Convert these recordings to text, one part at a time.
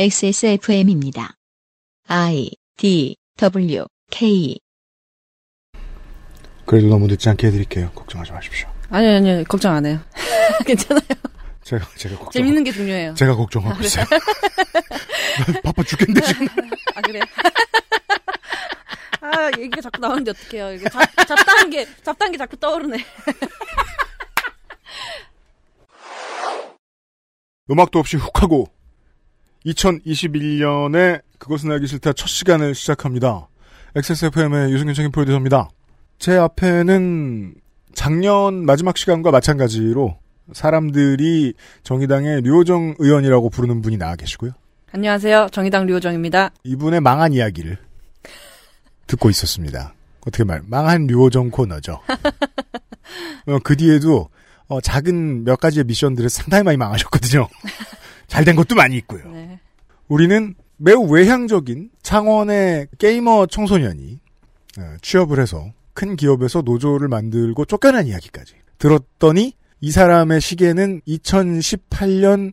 XSFM입니다. I D W K 그래도 너무 늦지 않게 해드릴게요. 걱정하지 마십시오. 아니요, 아니요, 걱정 안 해요. 괜찮아요. 제가 제가 걱정. 재밌는 게 중요해요. 제가 걱정하고 있어요. 난 바빠 죽겠는데 지금. 아, 그래. 아, 얘기가 자꾸 나오는데 어떡해요. 이게 잡, 잡다한 게, 잡다한 게 자꾸 떠오르네. 음악도 없이 훅 하고 2021년에 그것은 알기 싫다 첫 시간을 시작합니다. XSFM의 유승균 책임 프로듀서입니다. 제 앞에는 작년 마지막 시간과 마찬가지로 사람들이 정의당의 류호정 의원이라고 부르는 분이 나와 계시고요. 안녕하세요. 정의당 류호정입니다. 이분의 망한 이야기를 듣고 있었습니다. 어떻게 말, 망한 류호정 코너죠. 어, 그 뒤에도 어, 작은 몇 가지의 미션들을 상당히 많이 망하셨거든요. 잘 된 것도 많이 있고요. 네. 우리는 매우 외향적인 창원의 게이머 청소년이 어, 취업을 해서 큰 기업에서 노조를 만들고 쫓겨난 이야기까지 들었더니 이 사람의 시계는 2018년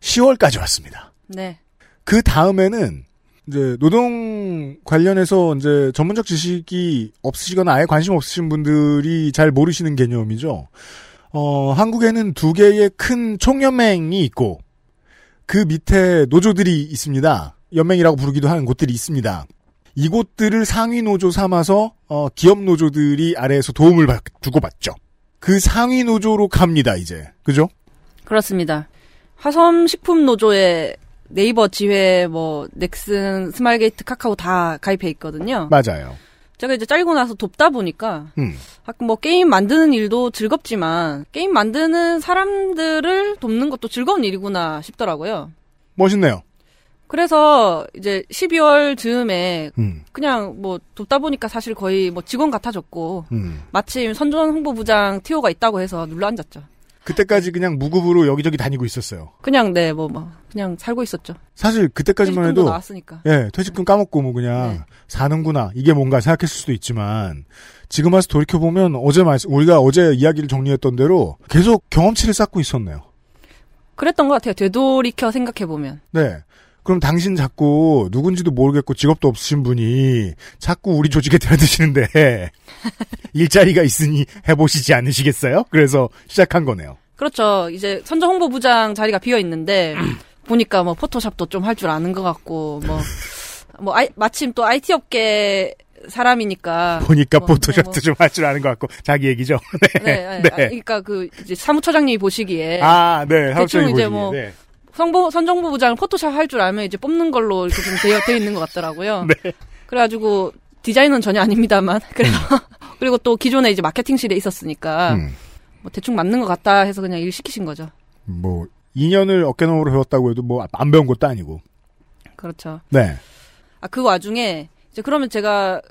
10월까지 왔습니다. 네. 그 다음에는 이제 노동 관련해서 이제 전문적 지식이 없으시거나 아예 관심 없으신 분들이 잘 모르시는 개념이죠. 어, 한국에는 두 개의 큰 총연맹이 있고 그 밑에 노조들이 있습니다. 연맹이라고 부르기도 하는 곳들이 있습니다. 이곳들을 상위 노조 삼아서 어, 기업 노조들이 아래에서 도움을 받, 주고받죠. 그 상위 노조로 갑니다. 이제 그죠? 그렇습니다. 화섬 식품 노조에 네이버, 지회, 뭐, 넥슨, 스마일게이트, 카카오 다 가입해 있거든요. 맞아요. 제가 이제 잘리고 나서 돕다 보니까, 음. 가끔 뭐 게임 만드는 일도 즐겁지만, 게임 만드는 사람들을 돕는 것도 즐거운 일이구나 싶더라고요. 멋있네요. 그래서 이제 12월 즈음에 음. 그냥 뭐 돕다 보니까 사실 거의 뭐 직원 같아졌고, 음. 마침 선전 홍보부장 티오가 있다고 해서 눌러 앉았죠. 그때까지 그냥 무급으로 여기저기 다니고 있었어요. 그냥 네, 뭐, 뭐, 그냥 살고 있었죠. 사실 그때까지만 해도 나왔으니까. 예, 퇴직금 까먹고 뭐 그냥 네. 사는구나 이게 뭔가 생각했을 수도 있지만 지금 와서 돌이켜 보면 어제 말씀 우리가 어제 이야기를 정리했던 대로 계속 경험치를 쌓고 있었네요. 그랬던 것 같아요. 되돌이켜 생각해 보면. 네. 그럼 당신 자꾸 누군지도 모르겠고 직업도 없으신 분이 자꾸 우리 조직에 들어드시는데 일자리가 있으니 해보시지 않으시겠어요? 그래서 시작한 거네요. 그렇죠. 이제 선정 홍보부장 자리가 비어 있는데, 보니까 뭐 포토샵도 좀 할 줄 아는 것 같고, 뭐, 뭐, 아이- 마침 또 IT 업계 사람이니까. 보니까 뭐, 포토샵도 뭐, 좀할 줄 아는 것 같고 자기 얘기죠. 네, 네. 아, 그러니까 그, 이제 사무처장님이 보시기에. 아, 네. 대충 이제 보시기에. 뭐 네. 성보, 선정부 부장 포토샵 할 줄 알면 이제 뽑는 걸로 이렇게 좀 되어, 되어 있는 것 같더라고요. 네. 그래가지고, 디자인은 전혀 아닙니다만. 그래서, 그리고 또 기존에 이제 마케팅실에 있었으니까, 음. 뭐 대충 맞는 것 같다 해서 그냥 일 시키신 거죠. 뭐 2년을 어깨너머로 배웠다고 해도 뭐 안 배운 것도 아니고. 그렇죠. 네. 아, 그 와중에, 이제 그러면 제가,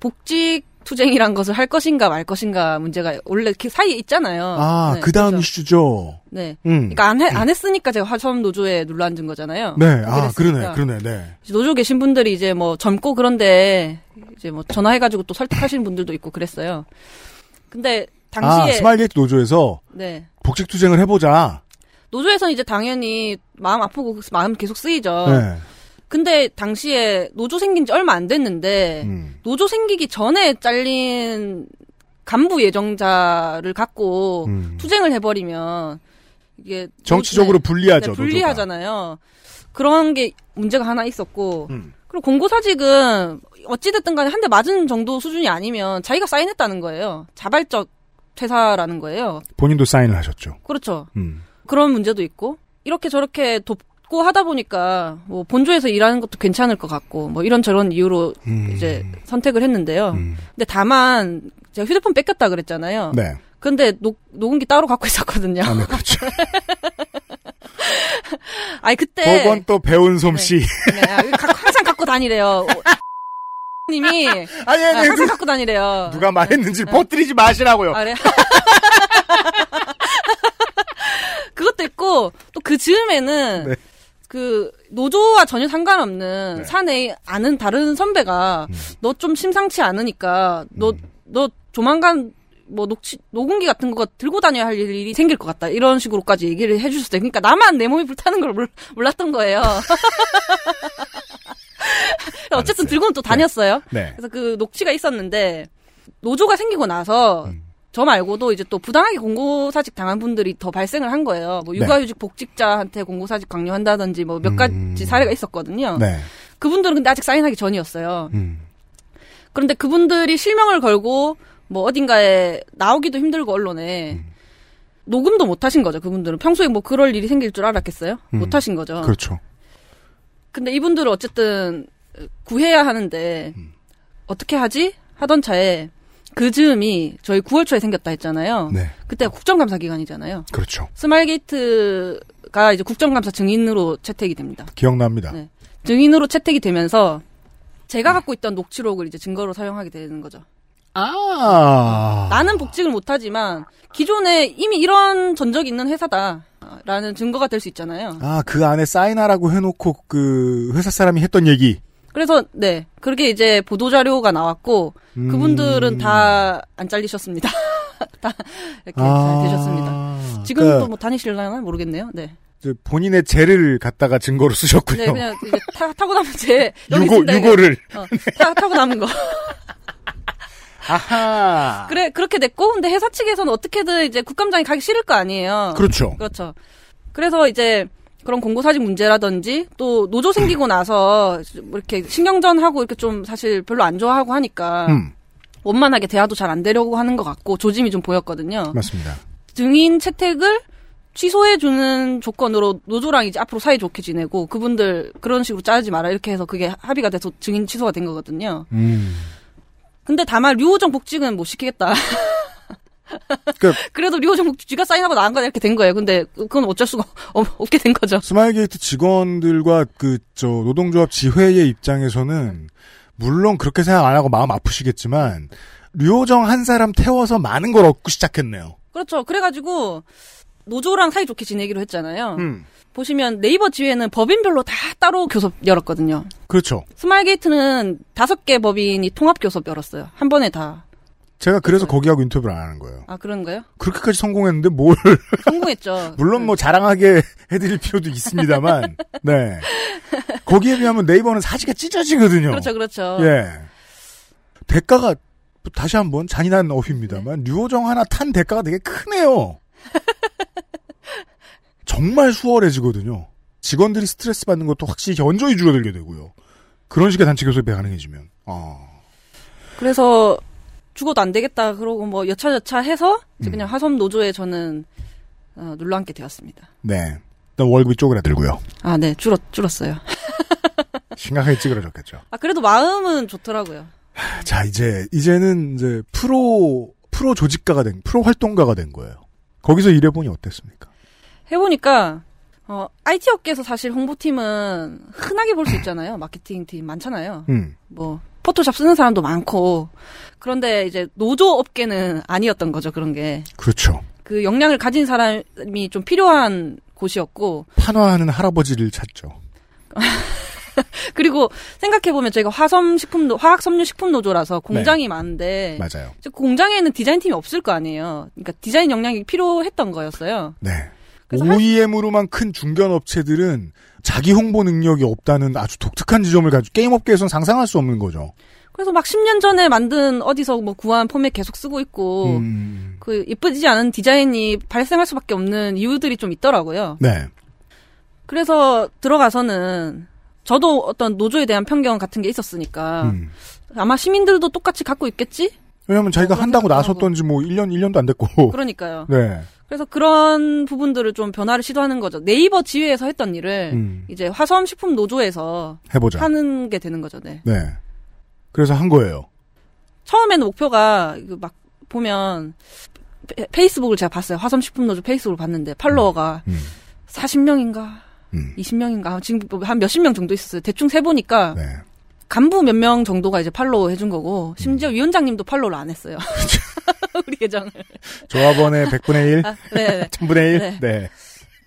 복직 투쟁이란 것을 할 것인가 말 것인가 문제가 원래 그 사이에 있잖아요. 아, 네, 그 다음 그렇죠. 이슈죠. 네. 음. 그러니까 안, 해, 안 했으니까 제가 화섬 노조에 눌러 앉은 거잖아요. 네. 아. 그러네. 그러네. 네. 노조 계신 분들이 이제 뭐 젊고 그런데 이제 뭐 전화해가지고 또 설득하시는 분들도 있고 그랬어요. 근데 아, 당시에 스마일게이트 노조에서 네 복직 투쟁을 해보자. 노조에서는 이제 당연히 마음 아프고 마음 계속 쓰이죠. 네. 근데 당시에 노조 생긴 지 얼마 안 됐는데 음. 노조 생기기 전에 잘린 간부 예정자를 갖고 음. 투쟁을 해버리면 이게 정치적으로 네, 불리하죠. 네, 불리하잖아요. 그런 게 문제가 하나 있었고. 음. 그리고 공고사직은 어찌됐든 간에 한 대 맞은 정도 수준이 아니면 자기가 사인했다는 거예요. 자발적 퇴사라는 거예요. 본인도 사인을 하셨죠. 그렇죠. 음. 그런 문제도 있고 이렇게 저렇게 돕 고 하다 보니까 뭐 본조에서 일하는 것도 괜찮을 것 같고 뭐 이런 저런 이유로 음. 이제 선택을 했는데요. 음. 근데 다만 제가 휴대폰 뺏겼다 그랬잖아요. 네. 근데 녹, 녹음기 따로 갖고 있었거든요. 아, 네, 그렇죠. 아니 그때 그건 또 배운 솜씨. 네, 아, 가- 항상 갖고 다니래요. 님이 아니, 아, 아니, 항상 누, 갖고 다니래요. 누가 말했는지 퍼뜨리지 마시라고요. 아, 그래? 그것도 있고 또 그 즈음에는 네. 그 노조와 전혀 상관없는 네. 사내에 아는 다른 선배가 음. 너좀 심상치 않으니까 너 음. 너 조만간 뭐 녹취 녹음기 같은 거 들고 다녀야 할 일이 생길 것 같다 이런 식으로까지 얘기를 해주셨어요. 그러니까 나만 내 몸이 불타는 걸 몰, 몰랐던 거예요. 어쨌든 들고는 또 다녔어요. 네. 그래서 그 녹취가 있었는데 노조가 생기고 나서 음. 저 말고도 이제 또 부당하게 공고사직 당한 분들이 더 발생을 한 거예요. 뭐 육아휴직 복직자한테 공고사직 강요한다든지 뭐 몇 가지 음. 사례가 있었거든요. 네. 그분들은 근데 아직 사인하기 전이었어요. 음. 그런데 그분들이 실명을 걸고 뭐 어딘가에 나오기도 힘들고 언론에 음. 녹음도 못 하신 거죠. 그분들은 평소에 뭐 그럴 일이 생길 줄 알았겠어요? 음. 못 하신 거죠. 그렇죠. 근데 이분들은 어쨌든 구해야 하는데 음. 어떻게 하지? 하던 차에 그 즈음이 저희 9월 초에 생겼다 했잖아요. 네. 그때가 국정감사 기간이잖아요. 그렇죠. 스마일게이트가 이제 국정감사 증인으로 채택이 됩니다. 기억납니다. 네. 증인으로 채택이 되면서 제가 갖고 있던 녹취록을 이제 증거로 사용하게 되는 거죠. 아. 나는 복직을 못하지만 기존에 이미 이런 전적이 있는 회사다 라는 증거가 될 수 있잖아요. 아, 그 안에 사인하라고 해놓고 그 회사 사람이 했던 얘기. 그래서 네 그렇게 이제 보도 자료가 나왔고 음. 그분들은 다 안 잘리셨습니다. 다 이렇게 아. 잘 되셨습니다. 지금도 그러니까 뭐 다니실려나 모르겠네요. 네. 본인의 죄를 갖다가 증거로 쓰셨군요. 네 그냥 타, 타고 남은 제 여기 유고. 유고를. 어, 타, 타고 남은 거. 아하. 그래 그렇게 됐고 근데 회사 측에서는 어떻게든 이제 국감장에 가기 싫을 거 아니에요. 그렇죠. 그렇죠. 그래서 이제 그런 공고사직 문제라든지 또 노조 생기고 나서 뭐 이렇게 신경전하고 이렇게 좀 사실 별로 안 좋아하고 하니까 음, 원만하게 대화도 잘 안 되려고 하는 것 같고 조짐이 좀 보였거든요. 맞습니다. 증인 채택을 취소해주는 조건으로 노조랑 이제 앞으로 사이 좋게 지내고 그분들 그런 식으로 짜지 마라 이렇게 해서 그게 합의가 돼서 증인 취소가 된 거거든요. 음. 근데 다만 류호정 복직은 못 시키겠다. 그 그래도 류호정 복직 지가 사인하고 나간 거다 이렇게 된 거예요. 근데 그건 어쩔 수가 없- 없게 된 거죠. 스마일 게이트 직원들과 그, 저, 노동조합 지회의 입장에서는, 물론 그렇게 생각 안 하고 마음 아프시겠지만, 류호정 한 사람 태워서 많은 걸 얻고 시작했네요. 그렇죠. 그래가지고 노조랑 사이 좋게 지내기로 했잖아요. 음. 보시면 네이버 지회는 법인별로 다 따로 교섭 열었거든요. 그렇죠. 스마일게이트는 다섯 개 법인이 통합 교섭 열었어요. 한 번에 다. 제가 그래서 거기하고 인터뷰를 안 하는 거예요. 아 그런 거요? 그렇게까지 성공했는데 뭘, 성공했죠. 물론 뭐 자랑하게 해드릴 필요도 있습니다만, 네. 거기에 비하면 네이버는 사지가 찢어지거든요. 그렇죠, 그렇죠. 예. 대가가 다시 한번 잔인한 어휘입니다만 류호정 하나 탄 대가가 되게 크네요. 정말 수월해지거든요. 직원들이 스트레스 받는 것도 확실히 현저히 줄어들게 되고요. 그런 식의 단체 교섭이 가능해지면. 아. 그래서 죽어도 안 되겠다 그러고 뭐 여차저차 해서 음. 그냥 화섬 노조에 저는 어, 눌러앉게 되었습니다. 네. 일단 월급이 쪼그라들고요. 아, 네, 줄었 줄었어요. 심각하게 찌그러졌겠죠. 아 그래도 마음은 좋더라고요. 자, 이제, 이제는 이제 프로, 프로 조직가가 된, 프로 활동가가 된 거예요. 거기서 일해 보니 어땠습니까? 해 보니까 어, IT 업계에서 사실 홍보팀은 흔하게 볼 수 있잖아요. 마케팅 팀 많잖아요. 음. 뭐 포토샵 쓰는 사람도 많고 그런데 이제 노조 업계는 아니었던 거죠 그런 게그 그렇죠. 역량을 가진 사람이 좀 필요한 곳이었고 판화하는 할아버지를 찾죠. 그리고 생각해 보면 저희가 화섬 식품노 화학 섬유 식품 노조라서 공장이 많은데 맞아요. 즉 공장에는 디자인 팀이 없을 거 아니에요. 그러니까 디자인 역량이 필요했던 거였어요. 네. OEM으로만 큰 중견 업체들은 자기 홍보 능력이 없다는 아주 독특한 지점을 가지고 게임 업계에서는 상상할 수 없는 거죠. 그래서 막 10년 전에 만든 어디서 뭐 구한 포맷 계속 쓰고 있고 음, 그 예쁘지 않은 디자인이 발생할 수밖에 없는 이유들이 좀 있더라고요. 네. 그래서 들어가서는 저도 어떤 노조에 대한 편견 같은 게 있었으니까 음. 아마 시민들도 똑같이 갖고 있겠지? 왜냐면 자기가 그런 한다고 나섰던지 뭐 1년, 1년도 안 됐고. 그러니까요. 네. 그래서 그런 부분들을 좀 변화를 시도하는 거죠. 네이버 지회에서 했던 일을 음, 이제 화섬 식품 노조에서 해보자. 하는 게 되는 거죠. 네. 네. 그래서 한 거예요. 처음에는 목표가 이거 막 보면 페- 페이스북을 제가 봤어요. 화섬 식품 노조 페이스북을 봤는데 팔로워가 음, 40명인가 음. 20명인가 지금 한 몇십 명 정도 있었어요. 대충 세 보니까 네. 간부 몇 명 정도가 이제 팔로우 해준 거고 심지어 위원장님도 팔로우를 안 했어요. 우리 계정을. 조합원의 100분의 1, 아, 네. 1000분의 1, 네. 네.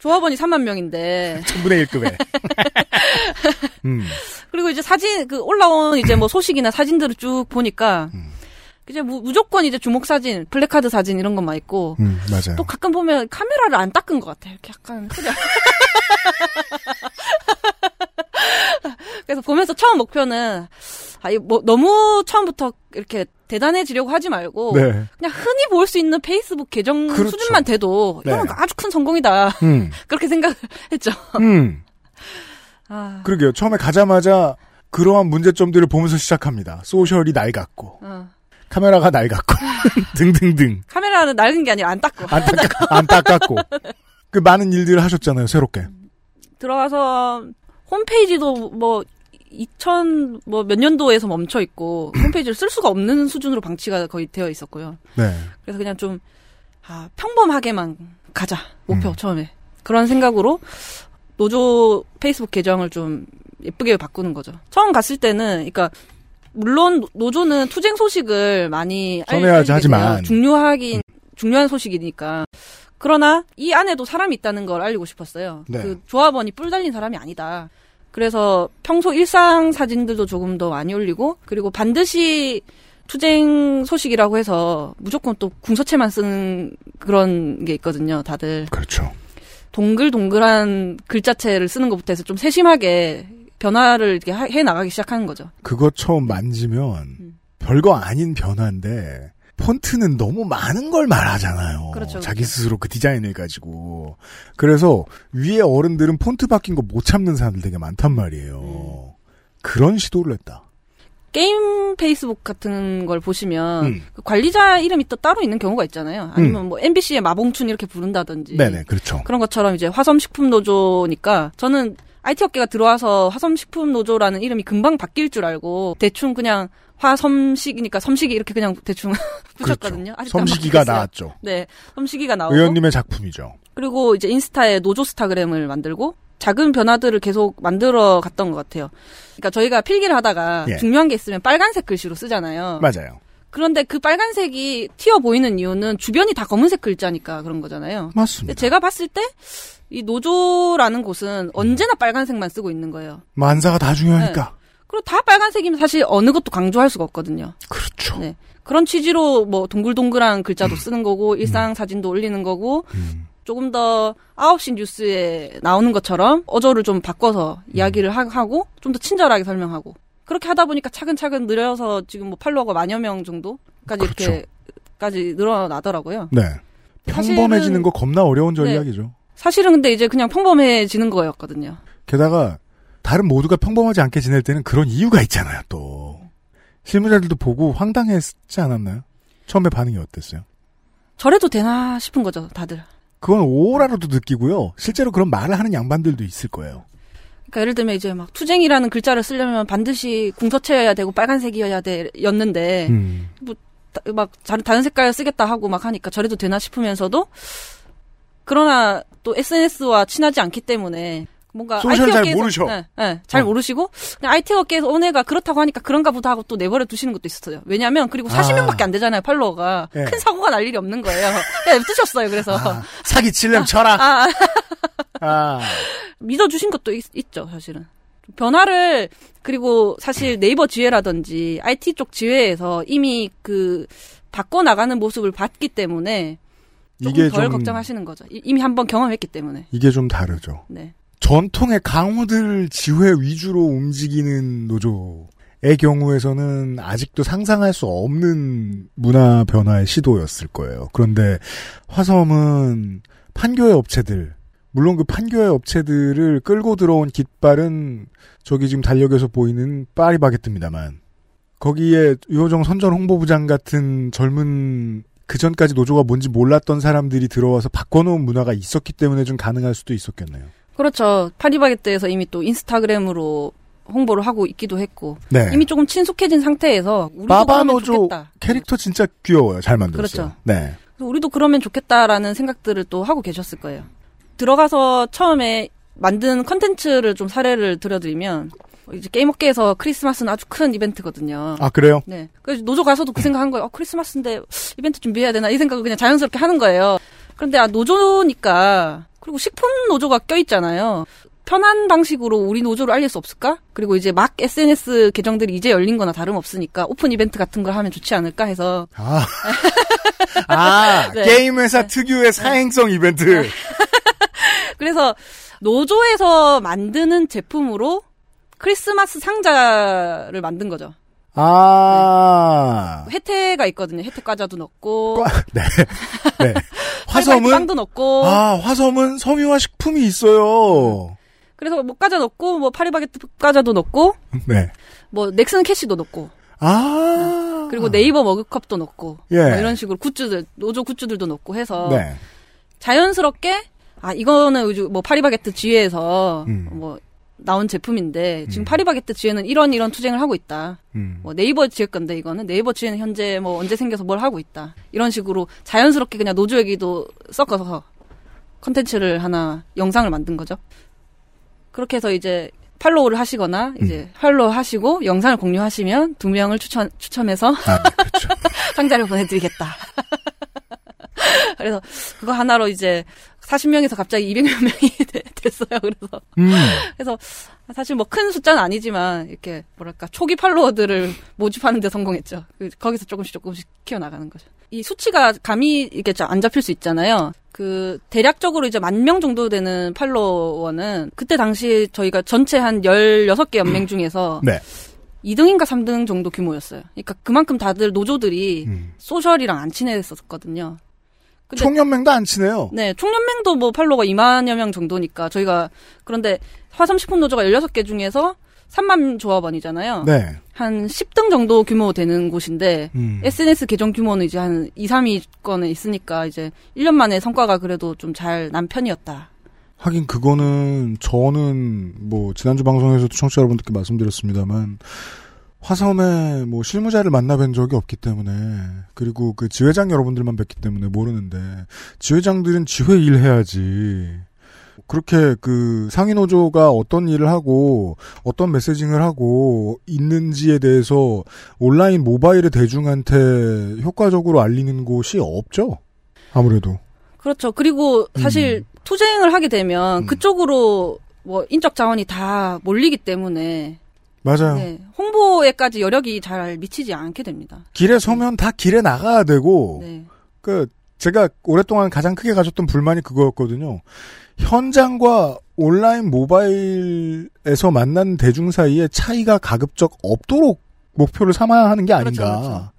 조합원이 3만 명인데 1000분의 1급에. 음, 그리고 이제 사진 그 올라온 이제 뭐 소식이나 사진들을 쭉 보니까 음. 이제 무, 무조건 이제 주먹 사진, 플래카드 사진 이런 것만 있고 음, 맞아요. 또 가끔 보면 카메라를 안 닦은 것 같아요. 이렇게 약간 흐려. 그래서 보면서 처음 목표는 아, 이 뭐, 너무 처음부터 이렇게 대단해지려고 하지 말고 네. 그냥 흔히 볼 수 있는 페이스북 계정 그렇죠. 수준만 돼도 네. 이건 아주 큰 성공이다. 음, 그렇게 생각했죠. 음. 아, 그러게요. 처음에 가자마자 그러한 문제점들을 보면서 시작합니다. 소셜이 낡았고, 어. 카메라가 낡았고, 등등등. 카메라는 낡은 게 아니라 안 닦고 안, 닦, 안 닦았고. 그 많은 일들을 하셨잖아요, 새롭게. 들어가서 홈페이지도 뭐 2000 뭐 몇 년도에서 멈춰 있고 홈페이지를 쓸 수가 없는 수준으로 방치가 거의 되어 있었고요. 네. 그래서 그냥 좀 아, 평범하게만 가자 목표 음. 처음에 그런 생각으로 노조 페이스북 계정을 좀 예쁘게 바꾸는 거죠. 처음 갔을 때는 그러니까 물론 노조는 투쟁 소식을 많이 알- 전해야지 하지만. 중요하긴 중요한 소식이니까. 그러나 이 안에도 사람이 있다는 걸 알리고 싶었어요. 네. 그 조합원이 뿔 달린 사람이 아니다. 그래서 평소 일상 사진들도 조금 더 많이 올리고 그리고 반드시 투쟁 소식이라고 해서 무조건 또 궁서체만 쓰는 그런 게 있거든요. 다들 그렇죠. 동글동글한 글자체를 쓰는 것부터 해서 좀 세심하게 변화를 이렇게 하- 해 나가기 시작하는 거죠. 그거 처음 만지면 음. 별거 아닌 변화인데 폰트는 너무 많은 걸 말하잖아요. 그렇죠, 자기 그렇죠. 스스로 그 디자인을 가지고. 그래서 위에 어른들은 폰트 바뀐 거 못 참는 사람들 되게 많단 말이에요. 음. 그런 시도를 했다. 게임 페이스북 같은 걸 보시면 음. 그 관리자 이름이 또 따로 있는 경우가 있잖아요. 아니면 뭐 MBC의 마봉춘 이렇게 부른다든지 네네, 그렇죠. 그런 것처럼 이제 화섬식품 노조니까 저는 IT 업계가 들어와서 화섬식품 노조라는 이름이 금방 바뀔 줄 알고 대충 그냥 화섬식이니까 섬식이 이렇게 그냥 대충 붙였거든요. 아직도 안 섬시기가 바뀌었어요. 나왔죠. 네, 섬식이가 나오고 의원님의 작품이죠. 그리고 이제 인스타에 노조 스타그램을 만들고 작은 변화들을 계속 만들어 갔던 것 같아요. 그러니까 저희가 필기를 하다가 예. 중요한 게 있으면 빨간색 글씨로 쓰잖아요. 맞아요. 그런데 그 빨간색이 튀어 보이는 이유는 주변이 다 검은색 글자니까 그런 거잖아요. 맞습니다. 제가 봤을 때 이 노조라는 곳은 언제나 빨간색만 쓰고 있는 거예요. 만사가 다 중요하니까. 그리고 다 빨간색이면 사실 어느 것도 강조할 수가 없거든요. 그렇죠. 네. 그런 취지로 뭐 동글동글한 글자도 쓰는 거고 일상 사진도 올리는 거고 음. 조금 더 9시 뉴스에 나오는 것처럼 어조를 좀 바꿔서 이야기를 하- 하고 좀 더 친절하게 설명하고 그렇게 하다 보니까 차근차근 늘어서 지금 뭐 팔로워가 만여 명 정도까지 그렇죠. 이렇게까지 늘어나더라고요. 네. 사실은- 평범해지는 거 겁나 어려운 네. 전략이죠. 사실은 근데 이제 그냥 평범해지는 거였거든요. 게다가 다른 모두가 평범하지 않게 지낼 때는 그런 이유가 있잖아요. 또 실무자들도 보고 황당했지 않았나요? 처음에 반응이 어땠어요? 저래도 되나 싶은 거죠, 다들. 그건 오라로도 느끼고요. 실제로 그런 말을 하는 양반들도 있을 거예요. 그러니까 예를 들면 이제 막 투쟁이라는 글자를 쓰려면 반드시 궁서체여야 되고 빨간색이어야 돼 였는데 음. 다- 막 다른 다른 색깔 쓰겠다 하고 막 하니까 저래도 되나 싶으면서도 그러나 또 SNS와 친하지 않기 때문에 뭔가 소셜 IT 잘 업계에서- 모르셔. 네, 네, 잘 어. 모르시고 그냥 IT 업계에서 온 애가 그렇다고 하니까 그런가 보다 하고 또 내버려 두시는 것도 있었어요. 왜냐하면 그리고 40명밖에 안 되잖아요 팔로워가 예. 큰 사고가 날 일이 없는 거예요. 그냥 냅두셨어요. 그래서 아, 사기 칠렘 쳐라. 아, 아, 믿어주신 것도 있, 죠 사실은. 변화를, 그리고 사실 네이버 지회라든지 IT 쪽 지회에서 이미 그, 바꿔 나가는 모습을 봤기 때문에 조금 이게 덜좀 걱정하시는 거죠. 이- 이미 한번 경험했기 때문에. 이게 좀 다르죠. 네. 전통의 강호들 지회 위주로 움직이는 노조의 경우에서는 아직도 상상할 수 없는 문화 변화의 시도였을 거예요. 그런데 화섬은 판교의 업체들, 물론 그 판교의 업체들을 끌고 들어온 깃발은 저기 지금 달력에서 보이는 파리바게뜨입니다만 거기에 유호정 선전 홍보부장 같은 젊은 그 전까지 노조가 뭔지 몰랐던 사람들이 들어와서 바꿔놓은 문화가 있었기 때문에 좀 가능할 수도 있었겠네요. 그렇죠. 파리바게뜨에서 이미 또 인스타그램으로 홍보를 하고 있기도 했고, 네. 이미 조금 친숙해진 상태에서, 우리도 좋겠다. 캐릭터 진짜 귀여워요. 잘 만들었어요. 그렇죠. 네. 그래서 우리도 그러면 좋겠다라는 생각들을 또 하고 계셨을 거예요. 들어가서 처음에 만든 컨텐츠를 좀 사례를 들어드리면 이제 게임 업계에서 크리스마스는 아주 큰 이벤트거든요. 아 그래요? 네. 그래서 노조 가서도 그 생각한 거예요. 어, 크리스마스인데 이벤트 준비해야 되나 이 생각을 그냥 자연스럽게 하는 거예요. 그런데 아 노조니까 그리고 식품 노조가 껴있잖아요. 편한 방식으로 우리 노조를 알릴 수 없을까? 그리고 이제 막 SNS 계정들이 이제 열린 거나 다름없으니까 오픈 이벤트 같은 걸 하면 좋지 않을까 해서 아, 아 네. 게임 회사 특유의 사행성 이벤트. 그래서 노조에서 만드는 제품으로 크리스마스 상자를 만든 거죠. 아, 혜태가 있거든요. 혜태 과자도 넣고 네, 네. 화섬은 빵도 넣고 아 화섬은 섬유화 식품이 있어요. 그래서 뭐 과자 넣고 뭐 파리바게트 과자도 넣고 네. 뭐 넥슨 캐시도 넣고 아 그리고 네이버 머그컵도 넣고 예. 뭐 이런 식으로 굿즈들 노조 굿즈들도 넣고 해서 네. 자연스럽게 아 이거는 요즘 뭐 파리바게트 지회에서 음. 뭐 나온 제품인데 지금 음. 파리바게트 지회는 이런 이런 투쟁을 하고 있다. 음. 뭐 네이버 지회 건데 이거는 네이버 지회는 현재 뭐 언제 생겨서 뭘 하고 있다. 이런 식으로 자연스럽게 그냥 노조 얘기도 섞어서 컨텐츠를 하나 영상을 만든 거죠. 그렇게 해서 이제 follow를 하시거나 이제 follow 하시고 영상을 공유하시면 두 명을 추천 추첨해서 아, 네, 그렇죠. 상자를 보내드리겠다. 그래서 그거 하나로 이제 40명에서 갑자기 200몇 명이 되- 됐어요. 그래서 음. 그래서 사실 뭐 큰 숫자는 아니지만 이렇게 뭐랄까 초기 팔로워들을 모집하는 데 성공했죠. 그- 거기서 조금씩 조금씩 키워나가는 거죠. 이 수치가 감이 이게 잘안 잡힐 수 있잖아요. 그 대략적으로 이제 만 명 정도 되는 팔로워는 그때 당시 저희가 전체 한 16개 연맹 중에서 네. 2등인가 3등 정도 규모였어요. 그러니까 그만큼 다들 노조들이 음. 소셜이랑 안 친했었거든요. 총연맹도 안 치네요. 네, 총연맹도 뭐 팔로워가 2만여 명 정도니까 저희가 그런데 화섬식품 노조가 16개 중에서 3만 조합원이잖아요. 네. 한 10등 정도 규모 되는 곳인데 음. SNS 계정 규모는 이제 한 2, 3위권에 있으니까 이제 1년 만에 성과가 그래도 좀 잘 난 편이었다. 하긴 그거는 저는 뭐 지난주 방송에서도 청취자 여러분들께 말씀드렸습니다만 화섬에 뭐 실무자를 만나뵌 적이 없기 때문에 그리고 그 지회장 여러분들만 뵀기 때문에 모르는데 지회장들은 지회 일 해야지 그렇게 그 상위 노조가 어떤 일을 하고 어떤 메시징을 하고 있는지에 대해서 온라인 모바일의 대중한테 효과적으로 알리는 곳이 없죠 아무래도 그렇죠. 그리고 사실 투쟁을 하게 되면 음. 그쪽으로 뭐 인적 자원이 다 몰리기 때문에 맞아요. 네, 홍보에까지 여력이 잘 미치지 않게 됩니다. 길에 서면 다 길에 나가야 되고 네. 그 제가 오랫동안 가장 크게 가졌던 불만이 그거였거든요. 현장과 온라인 모바일에서 만난 대중 사이에 차이가 가급적 없도록 목표를 삼아야 하는 게 아닌가. 그렇죠, 그렇죠.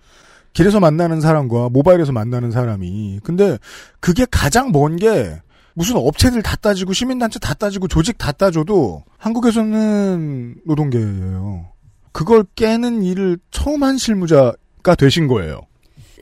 길에서 만나는 사람과 모바일에서 만나는 사람이. 근데 그게 가장 먼 게 무슨 업체들 다 따지고 시민단체 다 따지고 조직 다 따져도 한국에서는 노동계예요. 그걸 깨는 일을 처음 한 실무자가 되신 거예요.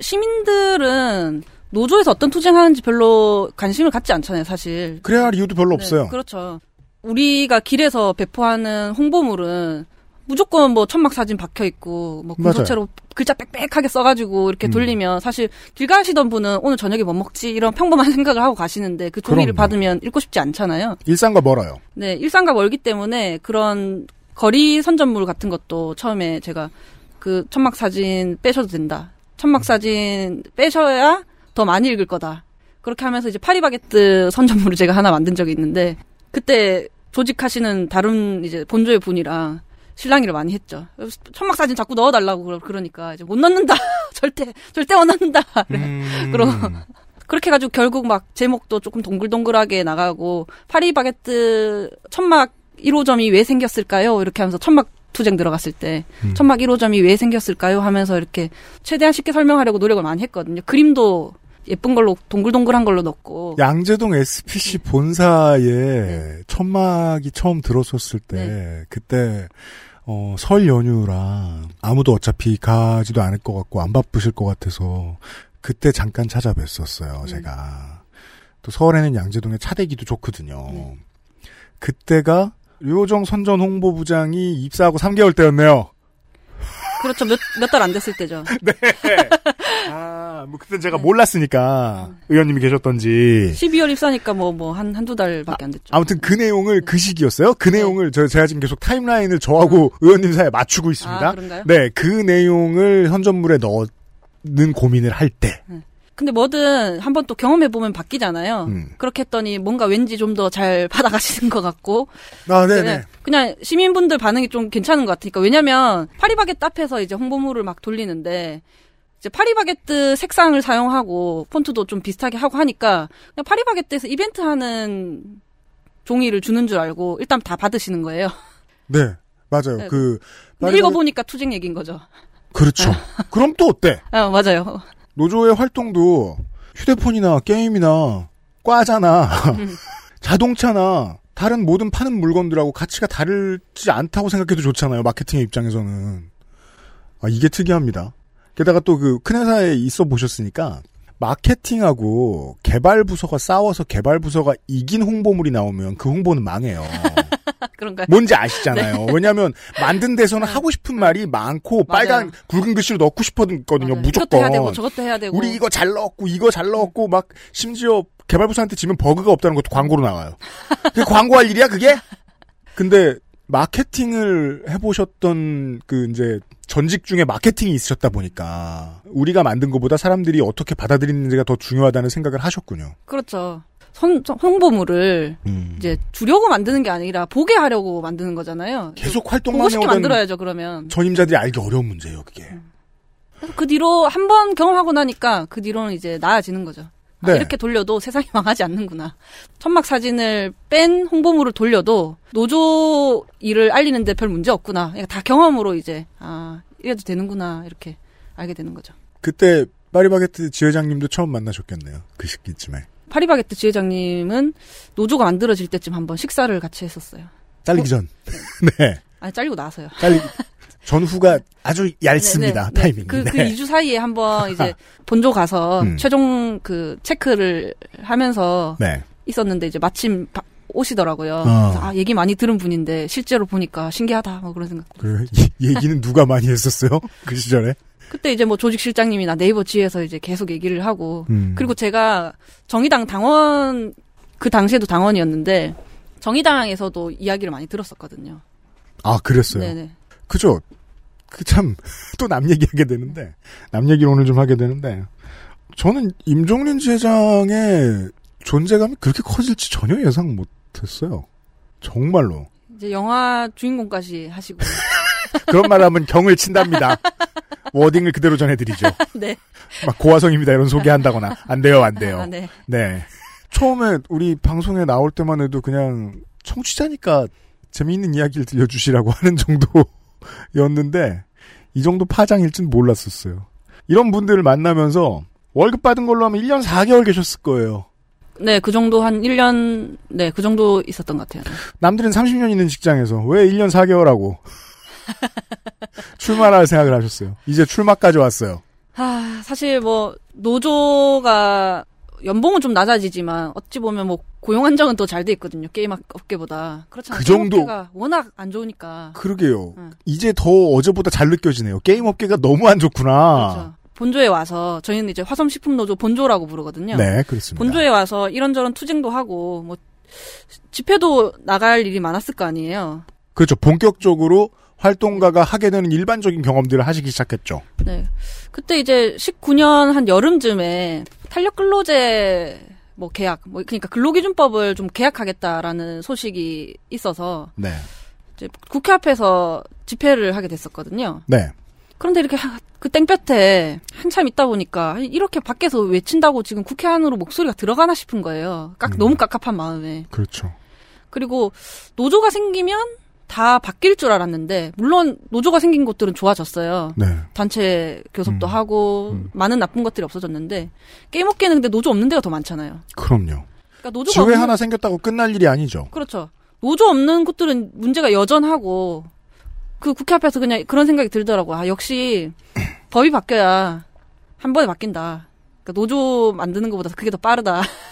시민들은 노조에서 어떤 투쟁하는지 별로 관심을 갖지 않잖아요, 사실. 그래야 할 이유도 별로 네, 없어요. 그렇죠. 우리가 길에서 배포하는 홍보물은 무조건 뭐 천막 사진 박혀 있고 뭐. 구소체로 글자 빽빽하게 써가지고 이렇게 음. 돌리면 사실 길 가시던 분은 오늘 저녁에 뭐 먹지 이런 평범한 생각을 하고 가시는데 그 종이를 그럼요. 받으면 읽고 싶지 않잖아요. 일상과 멀어요. 네, 일상과 멀기 때문에 그런 거리 선전물 같은 것도 처음에 제가 그 천막 사진 빼셔도 된다. 천막 사진 빼셔야 더 많이 읽을 거다. 그렇게 하면서 이제 파리바게뜨 선전물을 제가 하나 만든 적이 있는데 그때 조직하시는 다른 이제 본조의 분이랑 실랑이를 많이 했죠. 천막 사진 자꾸 넣어달라고 그러- 그러니까 이제 못 넣는다. 절대 절대 못 넣는다. 음. 그럼 그렇게 해가지고 결국 막 제목도 조금 동글동글하게 나가고 파리바게뜨 천막 1호점이 왜 생겼을까요? 이렇게 하면서 천막 투쟁 들어갔을 때 음. 천막 1호점이 왜 생겼을까요? 하면서 이렇게 최대한 쉽게 설명하려고 노력을 많이 했거든요. 그림도 예쁜 걸로 동글동글한 걸로 넣고 양재동 SPC 본사에 네. 천막이 처음 들어섰을 때 네. 그때 어, 설 연휴라 아무도 어차피 가지도 않을 것 같고 안 바쁘실 것 같아서 그때 잠깐 찾아뵀었어요. 음. 제가 또 서울에는 양재동에 차대기도 좋거든요. 네. 그때가 류호정 선전 홍보부장이 입사하고 3개월 때였네요. 그렇죠 몇 몇 달 안 됐을 때죠. 아, 뭐 그때 제가 몰랐으니까 의원님이 계셨던지. 12월 입사니까 뭐 뭐 한 한두 달밖에 안 됐죠. 아무튼 그 내용을 그 시기였어요. 그 네. 내용을 저 제가 지금 계속 타임라인을 저하고 의원님 사이에 맞추고 있습니다. 아, 그런가요? 네, 그 내용을 선전물에 넣는 고민을 할 때. 근데 뭐든 한번 또 경험해 보면 바뀌잖아요. 음. 그렇게 했더니 뭔가 왠지 좀 더 잘 받아가시는 것 같고 아, 네네. 그냥, 그냥 시민분들 반응이 좀 괜찮은 것 같으니까 왜냐면 파리바게뜨 앞에서 이제 홍보물을 막 돌리는데 이제 파리바게뜨 색상을 사용하고 폰트도 좀 비슷하게 하고 하니까 그냥 파리바게뜨에서 이벤트 하는 종이를 주는 줄 알고 일단 다 받으시는 거예요. 네. 맞아요. 네. 그, 근데 읽어보니까 투쟁 얘기인 거죠. 그렇죠. 그럼 또 어때? 아, 맞아요. 노조의 활동도 휴대폰이나 게임이나 과자나 음. 자동차나 다른 모든 파는 물건들하고 가치가 다르지 않다고 생각해도 좋잖아요. 마케팅의 입장에서는. 아, 이게 특이합니다. 게다가 또 그 큰 회사에 있어 보셨으니까 마케팅하고 개발 부서가 싸워서 개발 부서가 이긴 홍보물이 나오면 그 홍보는 망해요. 그런가요? 뭔지 아시잖아요. 네. 왜냐하면 만든 데서는 하고 싶은 말이 많고 빨간 굵은 글씨로 넣고 싶었거든요. 맞아요. 무조건. 이것도 해야 되고 저것도 해야 되고. 우리 이거 잘 넣었고 이거 잘 넣었고 막 심지어 개발부서한테 지면 버그가 없다는 것도 광고로 나와요. 그 광고할 일이야 그게? 근데 마케팅을 해보셨던 그 이제 전직 중에 마케팅이 있으셨다 보니까 우리가 만든 것보다 사람들이 어떻게 받아들이는지가 더 중요하다는 생각을 하셨군요. 그렇죠. 선- 홍보물을 음. 이제 주려고 만드는 게 아니라 보게 하려고 만드는 거잖아요. 계속 활동만 보고 싶게 만들어야죠, 그러면. 전임자들이 알기 어려운 문제예요 그게. 그래서 그 뒤로 한 번 경험하고 나니까 그 뒤로는 이제 나아지는 거죠. 아, 네. 이렇게 돌려도 세상이 망하지 않는구나. 천막 사진을 뺀 홍보물을 돌려도 노조 일을 알리는데 별 문제 없구나. 그러니까 다 경험으로 이제 아 이래도 되는구나 이렇게 알게 되는 거죠. 그때 파리바게트 지회장님도 처음 만나셨겠네요. 그 시기쯤에. 파리바게뜨 지회장님은 노조가 만들어질 때쯤 한번 식사를 같이 했었어요. 잘리기 전. 네. 아니 잘리고 나서요. 잘리 전후가 아주 얇습니다. 네, 네, 타이밍이. 그, 그 네. 2주 사이에 한번 이제 본조 가서 음. 최종 그 체크를 하면서 네. 있었는데 이제 마침 바- 오시더라고요. 어. 그래서 아, 얘기 많이 들은 분인데 실제로 보니까 신기하다. 뭐 그런 생각. 그 이- 얘기는 누가 많이 했었어요? 그 시절에? 그때 이제 뭐 조직 실장님이나 네이버 지에서 이제 계속 얘기를 하고 음. 그리고 제가 정의당 당원 그 당시에도 당원이었는데 정의당에서도 이야기를 많이 들었었거든요. 아 그랬어요. 네네. 그죠? 그 참 또 남 얘기하게 되는데 남 얘기를 오늘 좀 하게 되는데 저는 임종린 지회장의 존재감이 그렇게 커질지 전혀 예상 못했어요. 정말로 이제 영화 주인공까지 하시고 그런 말 하면 경을 친답니다. 워딩을 그대로 전해드리죠. 네. 막 고화성입니다 이런 소개한다거나 안 돼요 안 돼요. 아, 네. 네. 처음에 우리 방송에 나올 때만 해도 그냥 청취자니까 재미있는 이야기를 들려주시라고 하는 정도였는데 이 정도 파장일 줄 몰랐었어요. 이런 분들을 만나면서 월급 받은 걸로 하면 1년 4개월 계셨을 거예요. 네, 그 정도 한 1년, 네, 그 정도 있었던 것 같아요. 남들은 30년 있는 직장에서 왜 1년 4개월 하고 출마할 생각을 하셨어요. 이제 출마까지 왔어요. 아, 사실 뭐, 노조가 연봉은 좀 낮아지지만, 어찌 보면 뭐, 고용 안정은 더 잘 돼 있거든요. 게임 업계보다. 그렇잖아요. 그 정도. 워낙 안 좋으니까. 그러게요. 응. 이제 더 어제보다 잘 느껴지네요. 게임 업계가 너무 안 좋구나. 그렇죠. 본조에 와서, 저희는 이제 화성식품 노조 본조라고 부르거든요. 네, 그렇습니다. 본조에 와서 이런저런 투쟁도 하고, 뭐, 집회도 나갈 일이 많았을 거 아니에요. 그렇죠. 본격적으로 활동가가 하게 되는 일반적인 경험들을 하시기 시작했죠. 네. 그때 이제 19년 한 여름쯤에 탄력 근로제 뭐 계약, 뭐 그러니까 근로기준법을 좀 계약하겠다라는 소식이 있어서 네. 이제 국회 앞에서 집회를 하게 됐었거든요. 네. 그런데 이렇게 하- 그 땡볕에 한참 있다 보니까 이렇게 밖에서 외친다고 지금 국회 안으로 목소리가 들어가나 싶은 거예요. 깍, 음. 너무 깝깝한 마음에. 그렇죠. 그리고 노조가 생기면 다 바뀔 줄 알았는데 물론 노조가 생긴 곳들은 좋아졌어요. 네. 단체 교섭도 음. 하고 음. 많은 나쁜 것들이 없어졌는데 게임 업계는 근데 노조 없는 데가 더 많잖아요. 그럼요. 그러니까 노조가 지회 없는 하나 생겼다고 끝날 일이 아니죠. 그렇죠. 노조 없는 곳들은 문제가 여전하고 그 국회 앞에서 그냥 그런 생각이 들더라고. 아 역시 법이 바뀌어야 한 번에 바뀐다. 그러니까 노조 만드는 것보다 그게 더 빠르다.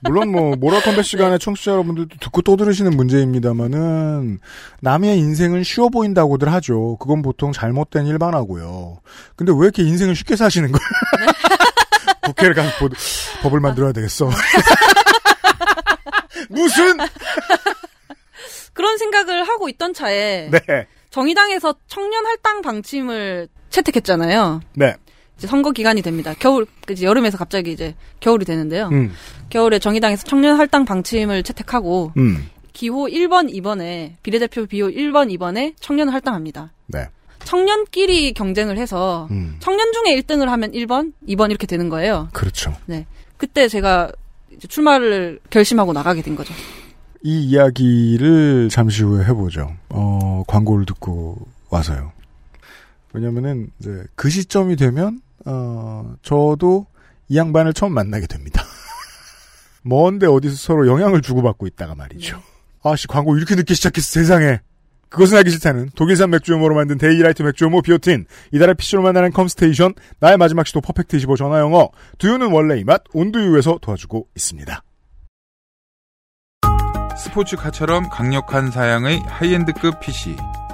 물론 뭐 모랄 컴뱃 시간에 청취자 여러분들도 듣고 또 들으시는 문제입니다만은 남의 인생은 쉬워 보인다고들 하죠. 그건 보통 잘못된 일반화고요. 근데 왜 이렇게 인생을 쉽게 사시는 거예요? 국회를 가서 보- 법을 만들어야 되겠어. 무슨? 그런 생각을 하고 있던 차에 네. 정의당에서 청년 할당 방침을 채택했잖아요. 네. 선거 기간이 됩니다. 겨울 이제 여름에서 갑자기 이제 겨울이 되는데요. 음, 겨울에 정의당에서 청년 할당 방침을 채택하고 음, 기호 1번, 2번에 비례대표 비호 1번, 2번에 청년 할당합니다. 네, 청년끼리 경쟁을 해서 음, 청년 중에 1등을 하면 1번, 2번 이렇게 되는 거예요. 그렇죠. 그때 제가 이제 출마를 결심하고 나가게 된 거죠. 이 이야기를 잠시 후에 해보죠. 어, 광고를 듣고 와서요. 왜냐면은, 이제, 그 시점이 되면, 어, 저도 이 양반을 처음 만나게 됩니다. 먼데 어디서 서로 영향을 주고받고 있다가 말이죠. 아씨, 광고 이렇게 늦게 시작했어, 세상에. 그것은 알기 싫다는 독일산 맥주 효모로 만든 데일리 라이트 맥주 효모 비오틴, 이달의 PC로 만나는 컴스테이션, 나의 마지막 시도 Perfect 25 전화영어, 두유는 원래 이 맛, 온두유에서 도와주고 있습니다. 스포츠카처럼 강력한 사양의 high-end급 PC.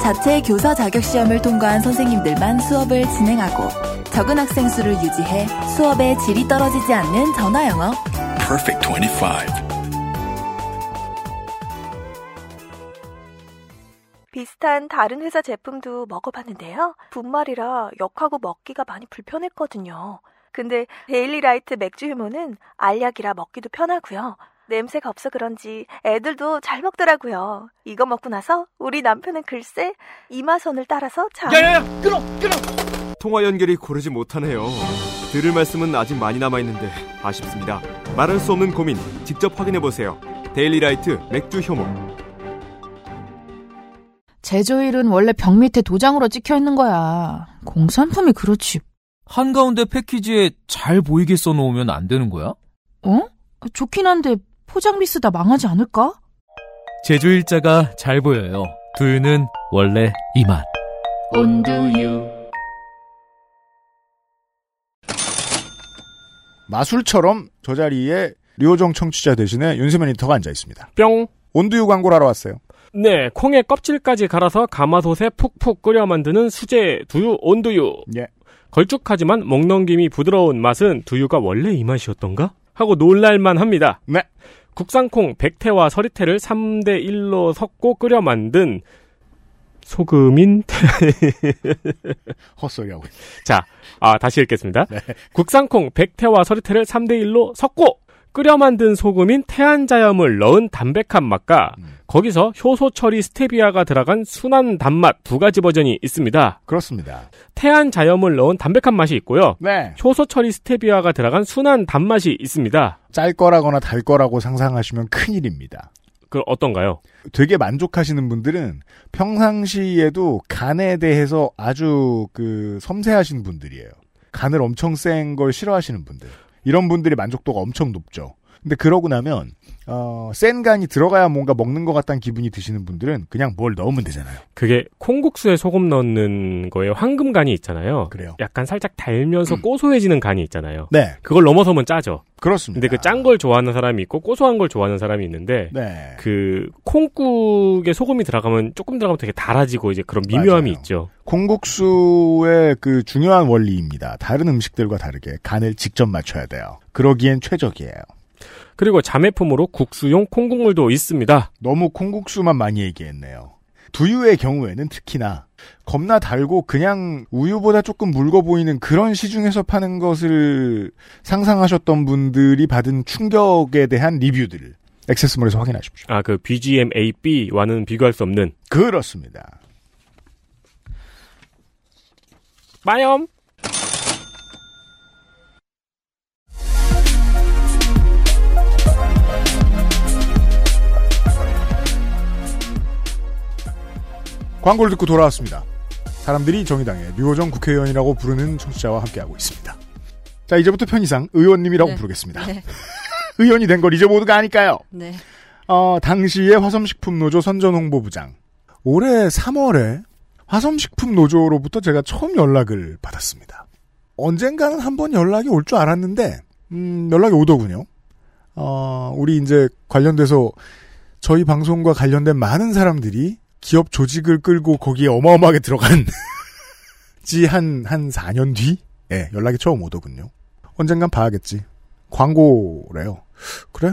자체 교사 자격 시험을 통과한 선생님들만 수업을 진행하고 적은 학생 수를 유지해 수업의 질이 떨어지지 않는 전화 영어. Perfect 25. 비슷한 다른 회사 제품도 먹어봤는데요. 분말이라 역하고 먹기가 많이 불편했거든요. 근데 데일리라이트 맥주 휴무는 알약이라 먹기도 편하고요. 냄새가 없어 그런지 애들도 잘 먹더라고요. 이거 먹고 나서 우리 남편은 글쎄 이마선을 따라서 참 야야야 끊어 끊어 통화 연결이 고르지 못하네요 들을 말씀은 아직 많이 남아 있는데 아쉽습니다 말할 수 없는 고민 직접 확인해 보세요 데일리라이트 맥주 효모 제조일은 원래 벽 밑에 도장으로 찍혀 있는 거야. 공산품이 그렇지. 한가운데 패키지에 잘 보이게 써놓으면 안 되는 거야? 어? 좋긴 한데 포장비 쓰다 망하지 않을까? 제조일자가 잘 보여요. 두유는 원래 이 맛. 온두유. 마술처럼 저 자리에 류호정 청취자 대신에 윤세민 리터가 앉아 있습니다. 뿅. 온두유 광고를 하러 왔어요. 네, 콩의 껍질까지 갈아서 가마솥에 푹푹 끓여 만드는 수제 두유 온두유. 예. 걸쭉하지만 목 넘김이 부드러운 맛은 두유가 원래 이 맛이었던가? 하고 놀랄만 합니다. 네. 국산콩 백태와 서리태를 3대 1로 섞고 끓여 만든 소금인 헛소리하고 있 자, 아, 다시 읽겠습니다. 네. 국산콩 백태와 서리태를 3대 1로 섞고 끓여 만든 소금인 태안자염을 넣은 담백한 맛과 음. 거기서 효소 처리 스테비아가 들어간 순한 단맛 두 가지 버전이 있습니다. 그렇습니다. 태안자염을 넣은 담백한 맛이 있고요. 네. 효소 처리 스테비아가 들어간 순한 단맛이 있습니다. 짤 거라거나 달 거라고 상상하시면 큰일입니다. 그 어떤가요? 되게 만족하시는 분들은 평상시에도 간에 대해서 아주 그 섬세하신 분들이에요. 간을 엄청 센 걸 싫어하시는 분들. 이런 분들이 만족도가 엄청 높죠. 근데 그러고 나면 어, 센 간이 들어가야 뭔가 먹는 것 같다는 기분이 드시는 분들은 그냥 뭘 넣으면 되잖아요. 그게 콩국수에 소금 넣는 거에 황금 간이 있잖아요. 그래요. 약간 살짝 달면서 고소해지는 간이 있잖아요. 네, 그걸 넘어서면 짜죠. 그렇습니다. 근데 그 짠 걸 좋아하는 사람이 있고 고소한 걸 좋아하는 사람이 있는데 네. 그 콩국에 소금이 들어가면 조금 들어가면 되게 달아지고 이제 그런 미묘함이 맞아요. 있죠. 콩국수의 그 중요한 원리입니다. 다른 음식들과 다르게 간을 직접 맞춰야 돼요. 그러기엔 최적이에요. 그리고 자매품으로 국수용 콩국물도 있습니다. 너무 콩국수만 많이 얘기했네요. 두유의 경우에는 특히나 겁나 달고 그냥 우유보다 조금 mul거 보이는 그런 시중에서 파는 것을 상상하셨던 분들이 받은 충격에 대한 리뷰들을 액세스몰에서 확인하십시오. 아, 그 BGM AB와는 비교할 수 없는 그렇습니다. 마염. 광고를 듣고 돌아왔습니다. 사람들이 정의당의 류호정 국회의원이라고 부르는 청취자와 함께하고 있습니다. 자, 이제부터 편의상 의원님이라고 네. 부르겠습니다. 네. 의원이 된 걸 이제 모두가 아니까요. 네. 어, 당시의 화섬식품노조 선전홍보부장. 올해 3월에 화섬식품노조로부터 제가 처음 연락을 받았습니다. 언젠가는 한 번 연락이 올 줄 알았는데 음, 연락이 오더군요. 어, 우리 이제 관련돼서 저희 방송과 관련된 많은 사람들이 기업 조직을 끌고 거기에 어마어마하게 들어간 지 한, 한 4년 뒤? 예, 연락이 처음 오더군요. 언젠간 봐야겠지. 광고래요. 그래?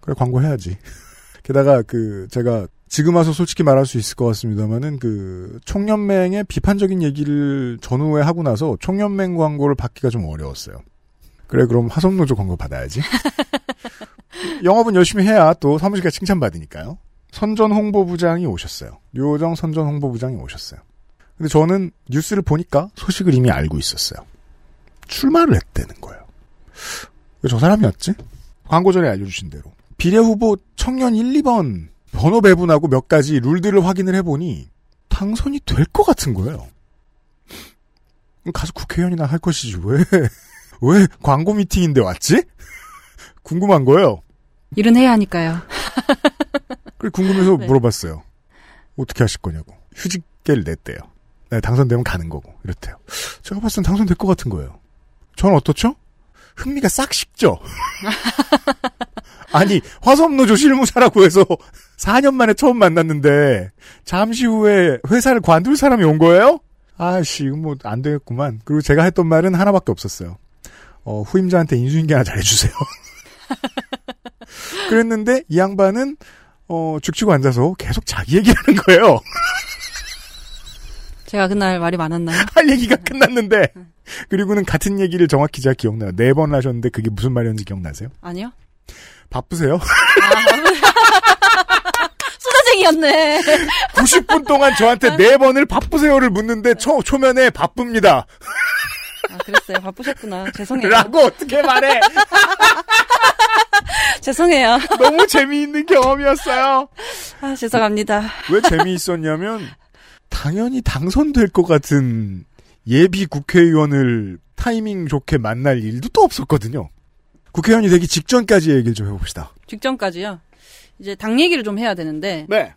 그래, 광고 해야지. 게다가 그, 제가 지금 와서 솔직히 말할 수 있을 것 같습니다만은 그, 총연맹의 비판적인 얘기를 전후에 하고 나서 총연맹 광고를 받기가 좀 어려웠어요. 그래, 그럼 화성노조 광고 받아야지. 영업은 열심히 해야 또 사무실가 칭찬받으니까요. 선전 홍보부장이 오셨어요. 류호정 선전 홍보부장이 오셨어요. 근데 저는 뉴스를 보니까 소식을 이미 알고 있었어요. 출마를 했다는 거예요. 왜 저 사람이었지? 광고 전에 알려주신 대로. 비례 후보 청년 1, 2번 번호 배분하고 몇 가지 룰들을 확인을 해보니 당선이 될 것 같은 거예요. 가서 국회의원이나 할 것이지 왜, 왜 광고 미팅인데 왔지? 궁금한 거예요. 일은 해야 하니까요. 그래 궁금해서 네. 물어봤어요. 어떻게 하실 거냐고. 휴직계를 냈대요. 네, 당선되면 가는 거고 이렇대요. 제가 봤을 땐 당선될 것 같은 거예요. 저는 어떻죠? 흥미가 싹 식죠. 아니 화성노조 실무사라고 해서 4년 만에 처음 만났는데 잠시 후에 회사를 관둘 사람이 온 거예요? 아씨 이거 뭐안 되겠구만. 그리고 제가 했던 말은 하나밖에 없었어요. 어, 후임자한테 인수인계나 잘해주세요. 그랬는데 이 양반은 어, 죽치고 앉아서 계속 자기 얘기하는 거예요. 제가 그날 말이 많았나요? 할 얘기가 끝났는데 그리고는 같은 얘기를 정확히 제가 기억나요. 네 번 하셨는데 그게 무슨 말이었는지 기억나세요? 아니요. 바쁘세요? 수다쟁이였네. 90분 동안 저한테 네 번을 바쁘세요를 묻는데 초, 초면에 바쁩니다. 아, 그랬어요. 바쁘셨구나. 죄송해요. 라고 어떻게 말해? 죄송해요. 너무 재미있는 경험이었어요. 아, 죄송합니다. 왜 재미있었냐면 당연히 당선될 것 같은 예비 국회의원을 타이밍 좋게 만날 일도 또 없었거든요. 국회의원이 되기 직전까지 얘기를 좀 해봅시다. 직전까지요. 이제 당 얘기를 좀 해야 되는데 네.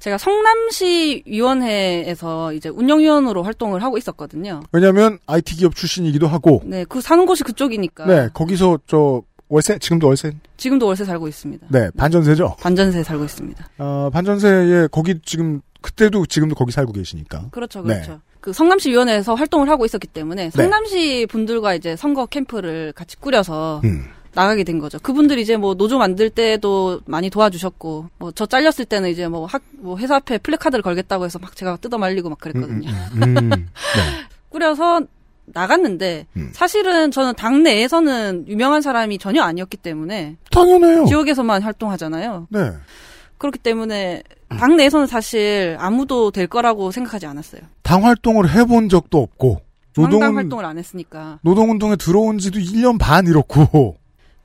제가 성남시 위원회에서 이제 운영위원으로 활동을 하고 있었거든요. 왜냐하면 IT 기업 출신이기도 하고, 네, 그 사는 곳이 그쪽이니까. 네 거기서 저 월세 지금도 월세, 지금도 월세 살고 있습니다. 네 반전세죠. 반전세 살고 있습니다. 어, 반전세에 거기 지금 그때도 지금도 거기 살고 계시니까. 그렇죠, 네. 그렇죠. 그 성남시 위원회에서 활동을 하고 있었기 때문에 성남시 분들과 이제 선거 캠프를 같이 꾸려서 음. 나가게 된 거죠. 그분들이 이제 뭐 노조 만들 때도 많이 도와주셨고, 뭐 저 잘렸을 때는 이제 뭐 학, 뭐 회사 앞에 플래카드를 걸겠다고 해서 막 제가 뜯어 말리고 막 그랬거든요. 음, 음, 네. 꾸려서 나갔는데 음. 사실은 저는 당내에서는 유명한 사람이 전혀 아니었기 때문에 당연해요. 지역에서만 활동하잖아요. 네. 그렇기 때문에 당내에서는 사실 아무도 될 거라고 생각하지 않았어요. 당 활동을 해본 적도 없고 노동 활동을 안 했으니까. 노동운동에 들어온 지도 1년 반 이렇고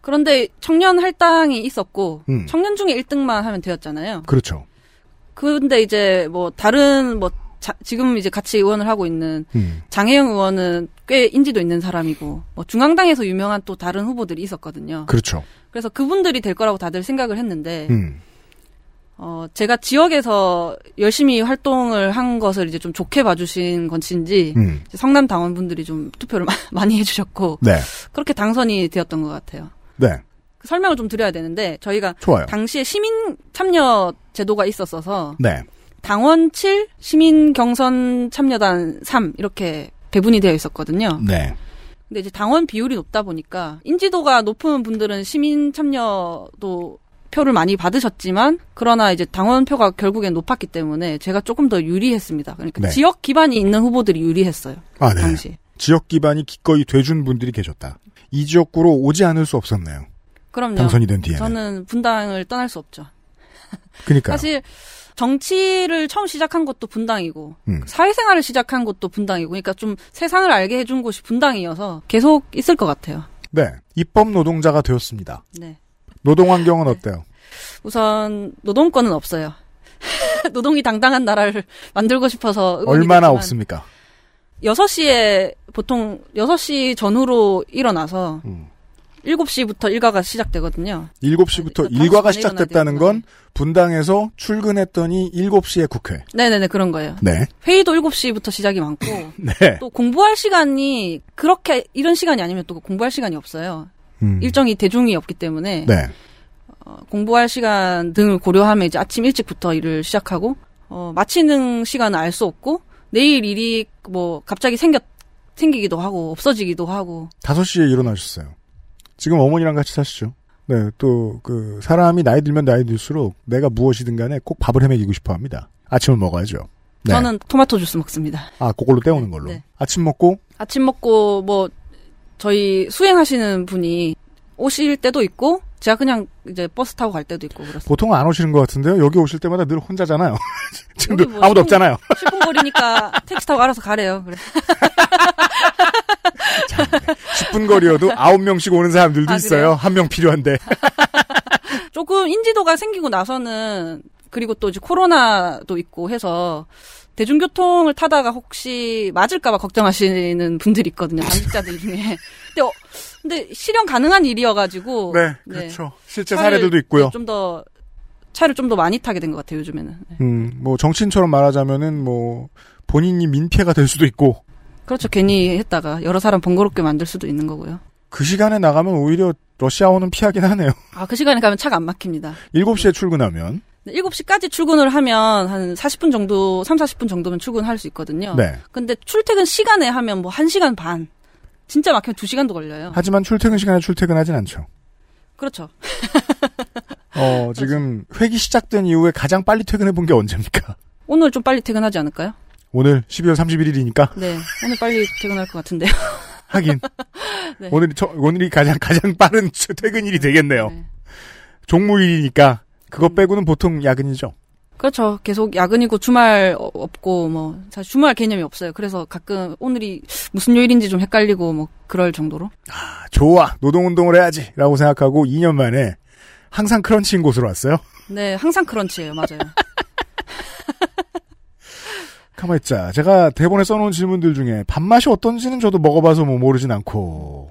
그런데 청년 할당이 있었고 음. 청년 중에 1등만 하면 되었잖아요. 그렇죠. 근데 이제 뭐 다른 뭐 자- 지금 이제 같이 의원을 하고 있는 음. 장혜영 의원은 꽤 인지도 있는 사람이고 뭐 중앙당에서 유명한 또 다른 후보들이 있었거든요. 그렇죠. 그래서 그분들이 될 거라고 다들 생각을 했는데 음. 어 제가 지역에서 열심히 활동을 한 것을 이제 좀 좋게 봐주신 건지 음. 성남 당원분들이 좀 투표를 마- 많이 해주셨고 네. 그렇게 당선이 되었던 것 같아요. 네. 그 설명을 좀 드려야 되는데 저희가 좋아요. 당시에 시민 참여 제도가 있었어서 네. 당원 7, 시민 경선 참여단 3 이렇게 배분이 되어 있었거든요. 네. 근데 이제 당원 비율이 높다 보니까 인지도가 높은 분들은 시민 참여도 표를 많이 받으셨지만 그러나 이제 당원 표가 결국엔 높았기 때문에 제가 조금 더 유리했습니다. 그러니까 네. 지역 기반이 있는 후보들이 유리했어요. 아, 네. 당시. 지역 기반이 기꺼이 돼준 분들이 계셨다. 이 지역구로 오지 않을 수 없었네요. 그럼요. 당선이 된 뒤에는. 저는 분당을 떠날 수 없죠. 그러니까 사실 정치를 처음 시작한 것도 분당이고 음. 사회생활을 시작한 것도 분당이고 그러니까 좀 세상을 알게 해준 곳이 분당이어서 계속 있을 것 같아요. 네. 입법 노동자가 되었습니다. 네. 노동 환경은 어때요? 우선 노동권은 없어요. 노동이 당당한 나라를 만들고 싶어서 얼마나 없습니까? 6시에 보통 6시 전후로 일어나서 음. 7시부터 일과가 시작되거든요. 7시부터 네, 일과가 5시 반에 시작됐다는 건 분당에서 출근했더니 7시에 국회. 네네네, 그런 거예요. 네. 회의도 7시부터 시작이 많고, 네. 또 공부할 시간이, 그렇게, 이런 시간이 아니면 또 공부할 시간이 없어요. 음. 일정이 대중이 없기 때문에, 네. 어, 공부할 시간 등을 고려하면 이제 아침 일찍부터 일을 시작하고, 어, 마치는 시간은 알 수 없고, 내일 일이 뭐, 갑자기 생겼, 생기기도 하고, 없어지기도 하고, 5시에 일어나셨어요. 지금 어머니랑 같이 사시죠. 네, 또, 그, 사람이 나이 들면 나이 들수록 내가 무엇이든 간에 꼭 밥을 헤매기고 싶어 합니다. 아침을 먹어야죠. 네. 저는 토마토 주스 먹습니다. 아, 그걸로 때우는 걸로. 네. 아침 먹고, 아침 먹고 뭐 저희 수행하시는 분이 오실 때도 있고 제가 그냥 이제 버스 타고 갈 때도 있고 그렇습니다. 보통 은안 오시는 것 같은데요? 여기 오실 때마다 늘 혼자잖아요. 지금도 뭐 아무도 십분- 없잖아요. 10분 거리니까 택시 타고 알아서 가래요. 그래. 10분 거리여도 9명씩 오는 사람들도 아, 있어요. 한 명 필요한데. 조금 인지도가 생기고 나서는 그리고 또 이제 코로나도 있고 해서 대중교통을 타다가 혹시 맞을까봐 걱정하시는 분들이 있거든요. 당직자들 중에. 근데, 어, 근데 실현 가능한 일이어가지고. 네, 그렇죠. 실제 사례들도 있고요. 좀 더 차를 좀 더 많이 타게 된 것 같아요 요즘에는. 네. 음, 뭐, 정치인처럼 말하자면은, 뭐, 본인이 민폐가 될 수도 있고, 그렇죠. 괜히 했다가 여러 사람 번거롭게 만들 수도 있는 거고요. 그 시간에 나가면 오히려 러시아워는 피하긴 하네요. 아, 그 시간에 가면 차가 안 막힙니다. 7시에 출근하면. 네, 7시까지 출근을 하면 한 40분 정도, 3, 40분 정도면 출근할 수 있거든요. 네. 근데 출퇴근 시간에 하면 뭐 1시간 반. 진짜 막히면 2시간도 걸려요. 하지만 출퇴근 시간에 출퇴근하진 않죠. 그렇죠. 어, 지금 회기 시작된 이후에 가장 빨리 퇴근해 본 게 언제입니까? 오늘 좀 빨리 퇴근하지 않을까요? 오늘 12월 31일이니까 네. 오늘 빨리 퇴근할 것 같은데요. 하긴 네. 오늘이 저- 오늘이 가장 가장 빠른 퇴근일이 되겠네요. 네. 종무일이니까 그거 빼고는 보통 야근이죠. 그렇죠. 계속 야근이고 주말 어- 없고 뭐 사실 주말 개념이 없어요. 그래서 가끔 오늘이 무슨 요일인지 좀 헷갈리고 뭐 그럴 정도로. 아, 좋아 노동 운동을 해야지라고 생각하고 2년 만에 항상 크런치인 곳으로 왔어요. 네, 항상 크런치예요. 맞아요. 가만 있자. 제가 대본에 써놓은 질문들 중에 밥맛이 어떤지는 저도 먹어봐서 뭐 모르진 않고.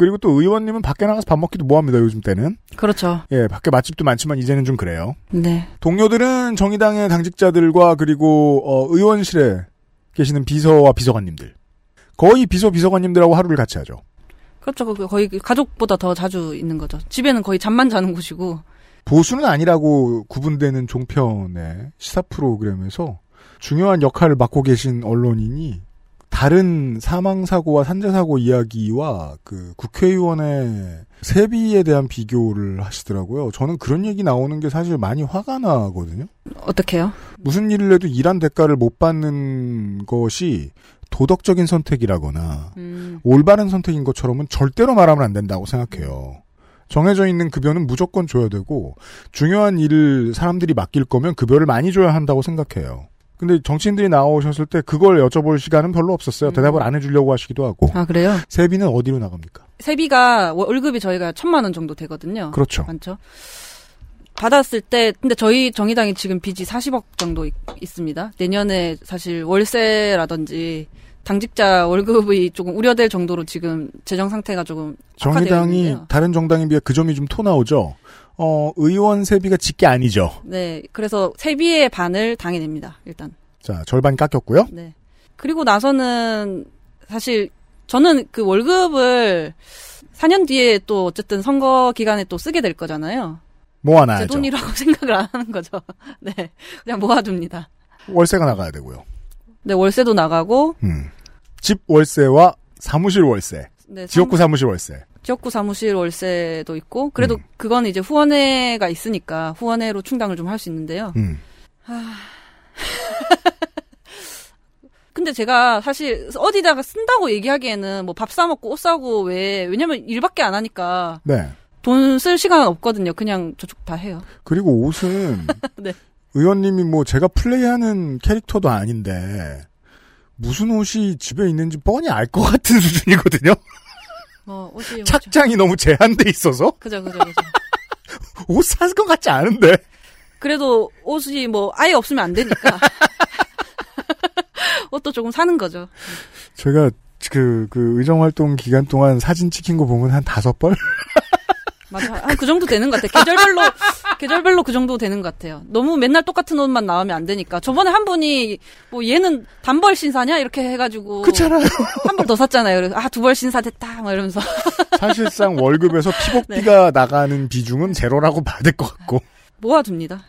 그리고 또 의원님은 밖에 나가서 밥 먹기도 뭐합니다. 요즘 때는. 그렇죠. 예, 밖에 맛집도 많지만 이제는 좀 그래요. 네. 동료들은 정의당의 당직자들과 그리고 어, 의원실에 계시는 비서와 비서관님들. 거의 비서 비서관님들하고 하루를 같이 하죠. 그렇죠. 그 거의 가족보다 더 자주 있는 거죠. 집에는 거의 잠만 자는 곳이고. 보수는 아니라고 구분되는 종편의 시사 프로그램에서 중요한 역할을 맡고 계신 언론인이 다른 사망 사고와 산재 사고 이야기와 그 국회의원의 세비에 대한 비교를 하시더라고요. 저는 그런 얘기 나오는 게 사실 많이 화가 나거든요. 어떻게요? 무슨 일을 해도 일한 대가를 못 받는 것이 도덕적인 선택이라거나 음, 올바른 선택인 것처럼은 절대로 말하면 안 된다고 생각해요. 정해져 있는 급여는 무조건 줘야 되고 중요한 일을 사람들이 맡길 거면 급여를 많이 줘야 한다고 생각해요. 근데 정치인들이 나오셨을 때 그걸 여쭤볼 시간은 별로 없었어요. 음. 대답을 안 해주려고 하시기도 하고. 아 그래요? 세비는 어디로 나갑니까? 세비가 월- 월급이 저희가 천만 원 정도 되거든요. 그렇죠. 많죠. 받았을 때 근데 저희 정의당이 지금 빚이 40억 정도 있, 있습니다. 내년에 사실 월세라든지 당직자 월급이 조금 우려될 정도로 지금 재정 상태가 조금 정의당이 있는데요. 다른 정당에 비해 그 점이 좀 토 나오죠. 어, 의원 세비가 짙게 아니죠. 네, 그래서 세비의 반을 당해 냅니다. 일단. 자, 절반 깎였고요. 네. 그리고 나서는 사실 저는 그 월급을 4년 뒤에 또 어쨌든 선거 기간에 또 쓰게 될 거잖아요. 제 모아놔야죠. 돈이라고 생각을 안 하는 거죠. 네. 그냥 모아둡니다. 월세가 나가야 되고요. 네, 월세도 나가고, 음. 집 월세와 사무실 월세. 네, 지역구 사, 사무실 월세. 지역구 사무실 월세도 있고, 그래도 음. 그건 이제 후원회가 있으니까 후원회로 충당을 좀 할 수 있는데요. 음. 근데 제가 사실 어디다가 쓴다고 얘기하기에는 뭐 밥 사 먹고 옷 사고 왜, 왜냐면 일밖에 안 하니까 네. 돈 쓸 시간은 없거든요. 그냥 저쪽 다 해요. 그리고 옷은 네. 의원님이 뭐 제가 플레이하는 캐릭터도 아닌데 무슨 옷이 집에 있는지 뻔히 알 것 같은 수준이거든요. 뭐, 옷이. 뭐 착장이 너무 제한돼 있어서 그죠, 그죠, 그죠. 옷살것 같지 않은데. 그래도 옷이 뭐 아예 없으면 안 되니까. 옷도 조금 사는 거죠. 제가 그, 그 의정 활동 기간 동안 사진 찍힌 거 보면 한 다섯 벌? 맞아. 한 그 정도 되는 것 같아요. 계절별로, 계절별로 그 정도 되는 것 같아요. 너무 맨날 똑같은 옷만 나오면 안 되니까. 저번에 한 분이, 뭐, 얘는 단벌 신사냐? 이렇게 해가지고. 그렇잖아요. 한 벌 더 샀잖아요. 그래서, 아, 두벌 신사 됐다. 막 이러면서. 사실상 월급에서 피복비가 나가는 비중은 제로라고 봐야 될 것 같고. 모아둡니다.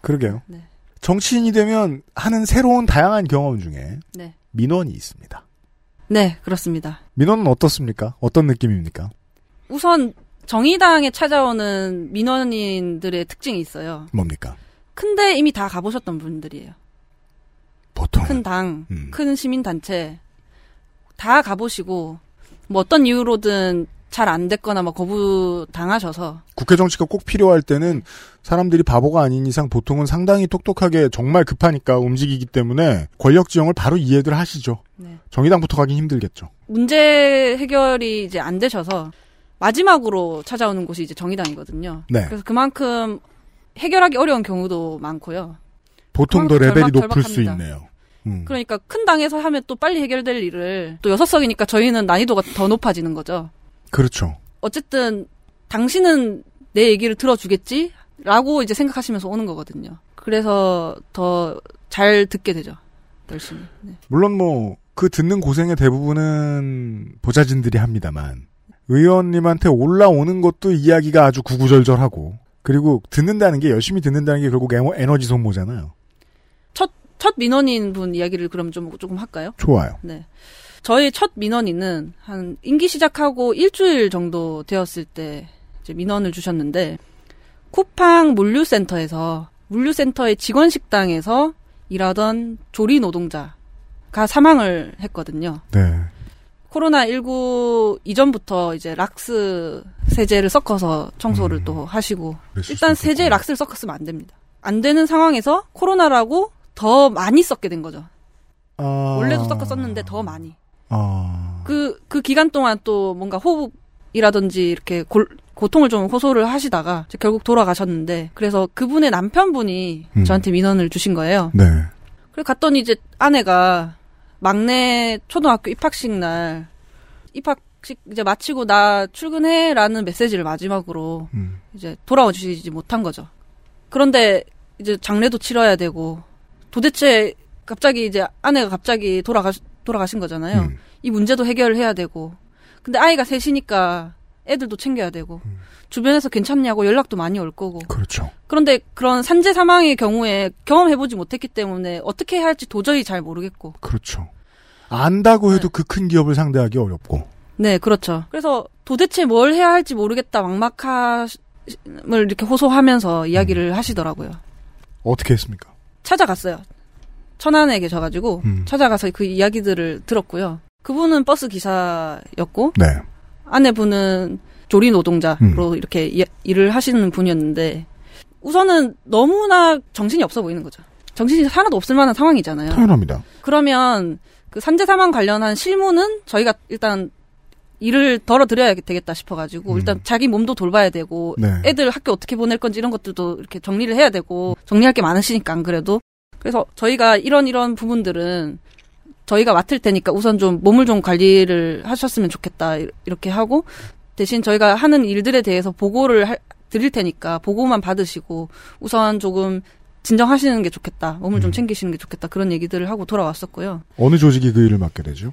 그러게요. 네. 정치인이 되면 하는 새로운 다양한 경험 중에 네. 민원이 있습니다. 네, 그렇습니다. 민원은 어떻습니까? 어떤 느낌입니까? 우선, 정의당에 찾아오는 민원인들의 특징이 있어요. 뭡니까? 큰데 이미 다 가보셨던 분들이에요. 보통 큰 당, 음. 큰 시민단체 다 가보시고 뭐 어떤 이유로든 잘 안 됐거나 뭐 거부 당하셔서 국회 정치가 꼭 필요할 때는 사람들이 바보가 아닌 이상 보통은 상당히 똑똑하게 정말 급하니까 움직이기 때문에 권력 지형을 바로 이해들 하시죠. 네. 정의당부터 가긴 힘들겠죠. 문제 해결이 이제 안 되셔서 마지막으로 찾아오는 곳이 이제 정의당이거든요. 네. 그래서 그만큼 해결하기 어려운 경우도 많고요. 보통 더 레벨이 절박- 높을 수 절박합니다. 있네요. 음. 그러니까 큰 당에서 하면 또 빨리 해결될 일을 또 여섯 석이니까 저희는 난이도가 더 높아지는 거죠. 그렇죠. 어쨌든 당신은 내 얘기를 들어주겠지? 라고 이제 생각하시면서 오는 거거든요. 그래서 더 잘 듣게 되죠. 열심히. 네. 물론 뭐 그 듣는 고생의 대부분은 보좌진들이 합니다만 의원님한테 올라오는 것도 이야기가 아주 구구절절하고 그리고 듣는다는 게 열심히 듣는다는 게 결국 에너- 에너 지 소모잖아요. 첫, 첫 민원인 분 이야기를 그럼 좀, 조금 할까요? 좋아요. 네. 저희 첫 민원인은 한 임기 시작하고 일주일 정도 되었을 때 이제 민원을 주셨는데 쿠팡 물류센터에서 물류센터의 직원 식당에서 일하던 조리 노동자가 사망을 했거든요. 네. 코로나19 이전부터 이제 락스 세제를 섞어서 청소를 음. 또 하시고 그랬을 일단 있겠구나. 락스를 섞었으면 안 됩니다. 안 되는 상황에서 코로나라고 더 많이 섞게 된 거죠. 아... 원래도 섞어 썼는데 더 많이. 아... 그, 그 기간 동안 또 뭔가 호흡이라든지 이렇게 골, 고통을 좀 호소를 하시다가 결국 돌아가셨는데 그래서 그분의 남편분이 음. 저한테 민원을 주신 거예요. 네. 그래 갔더니 이제 아내가 막내 초등학교 입학식 날 입학식 이제 마치고 나 출근해라는 메시지를 마지막으로 음. 이제 돌아와 주시지 못한 거죠. 그런데 이제 장례도 치러야 되고 도대체 갑자기 이제 아내가 갑자기 돌아가 돌아가신 거잖아요. 음. 이 문제도 해결해야 되고 근데 아이가 셋이니까 애들도 챙겨야 되고 주변에서 괜찮냐고 연락도 많이 올 거고 그렇죠. 그런데 그런 산재 사망의 경우에 경험해보지 못했기 때문에 어떻게 해야 할지 도저히 잘 모르겠고. 그렇죠. 안다고 해도 네. 그큰 기업을 상대하기 어렵고. 네, 그렇죠. 그래서 도대체 뭘 해야 할지 모르겠다 막막함을 이렇게 호소하면서 이야기를 하시더라고요. 어떻게 했습니까? 찾아갔어요. 천안에 계셔가지고 음. 찾아가서 그 이야기들을 들었고요. 그분은 버스 기사였고 네. 아내분은 조리 노동자로 음. 이렇게 이- 일을 하시는 분이었는데 우선은 너무나 정신이 없어 보이는 거죠. 정신이 하나도 없을 만한 상황이잖아요. 당연합니다. 그러면 그 산재 사망 관련한 실무는 저희가 일단 일을 덜어드려야 되겠다 싶어가지고 음. 일단 자기 몸도 돌봐야 되고 네. 애들 학교 어떻게 보낼 건지 이런 것들도 이렇게 정리를 해야 되고 정리할 게 많으시니까 안 그래도 그래서 저희가 이런 이런 부분들은 저희가 맡을 테니까 우선 좀 몸을 좀 관리를 하셨으면 좋겠다 이- 이렇게 하고 대신 저희가 하는 일들에 대해서 보고를 할- 드릴 테니까 보고만 받으시고 우선 조금 진정하시는 게 좋겠다 몸을 좀 음. 챙기시는 게 좋겠다 그런 얘기들을 하고 돌아왔었고요. 어느 조직이 그 일을 맡게 되죠?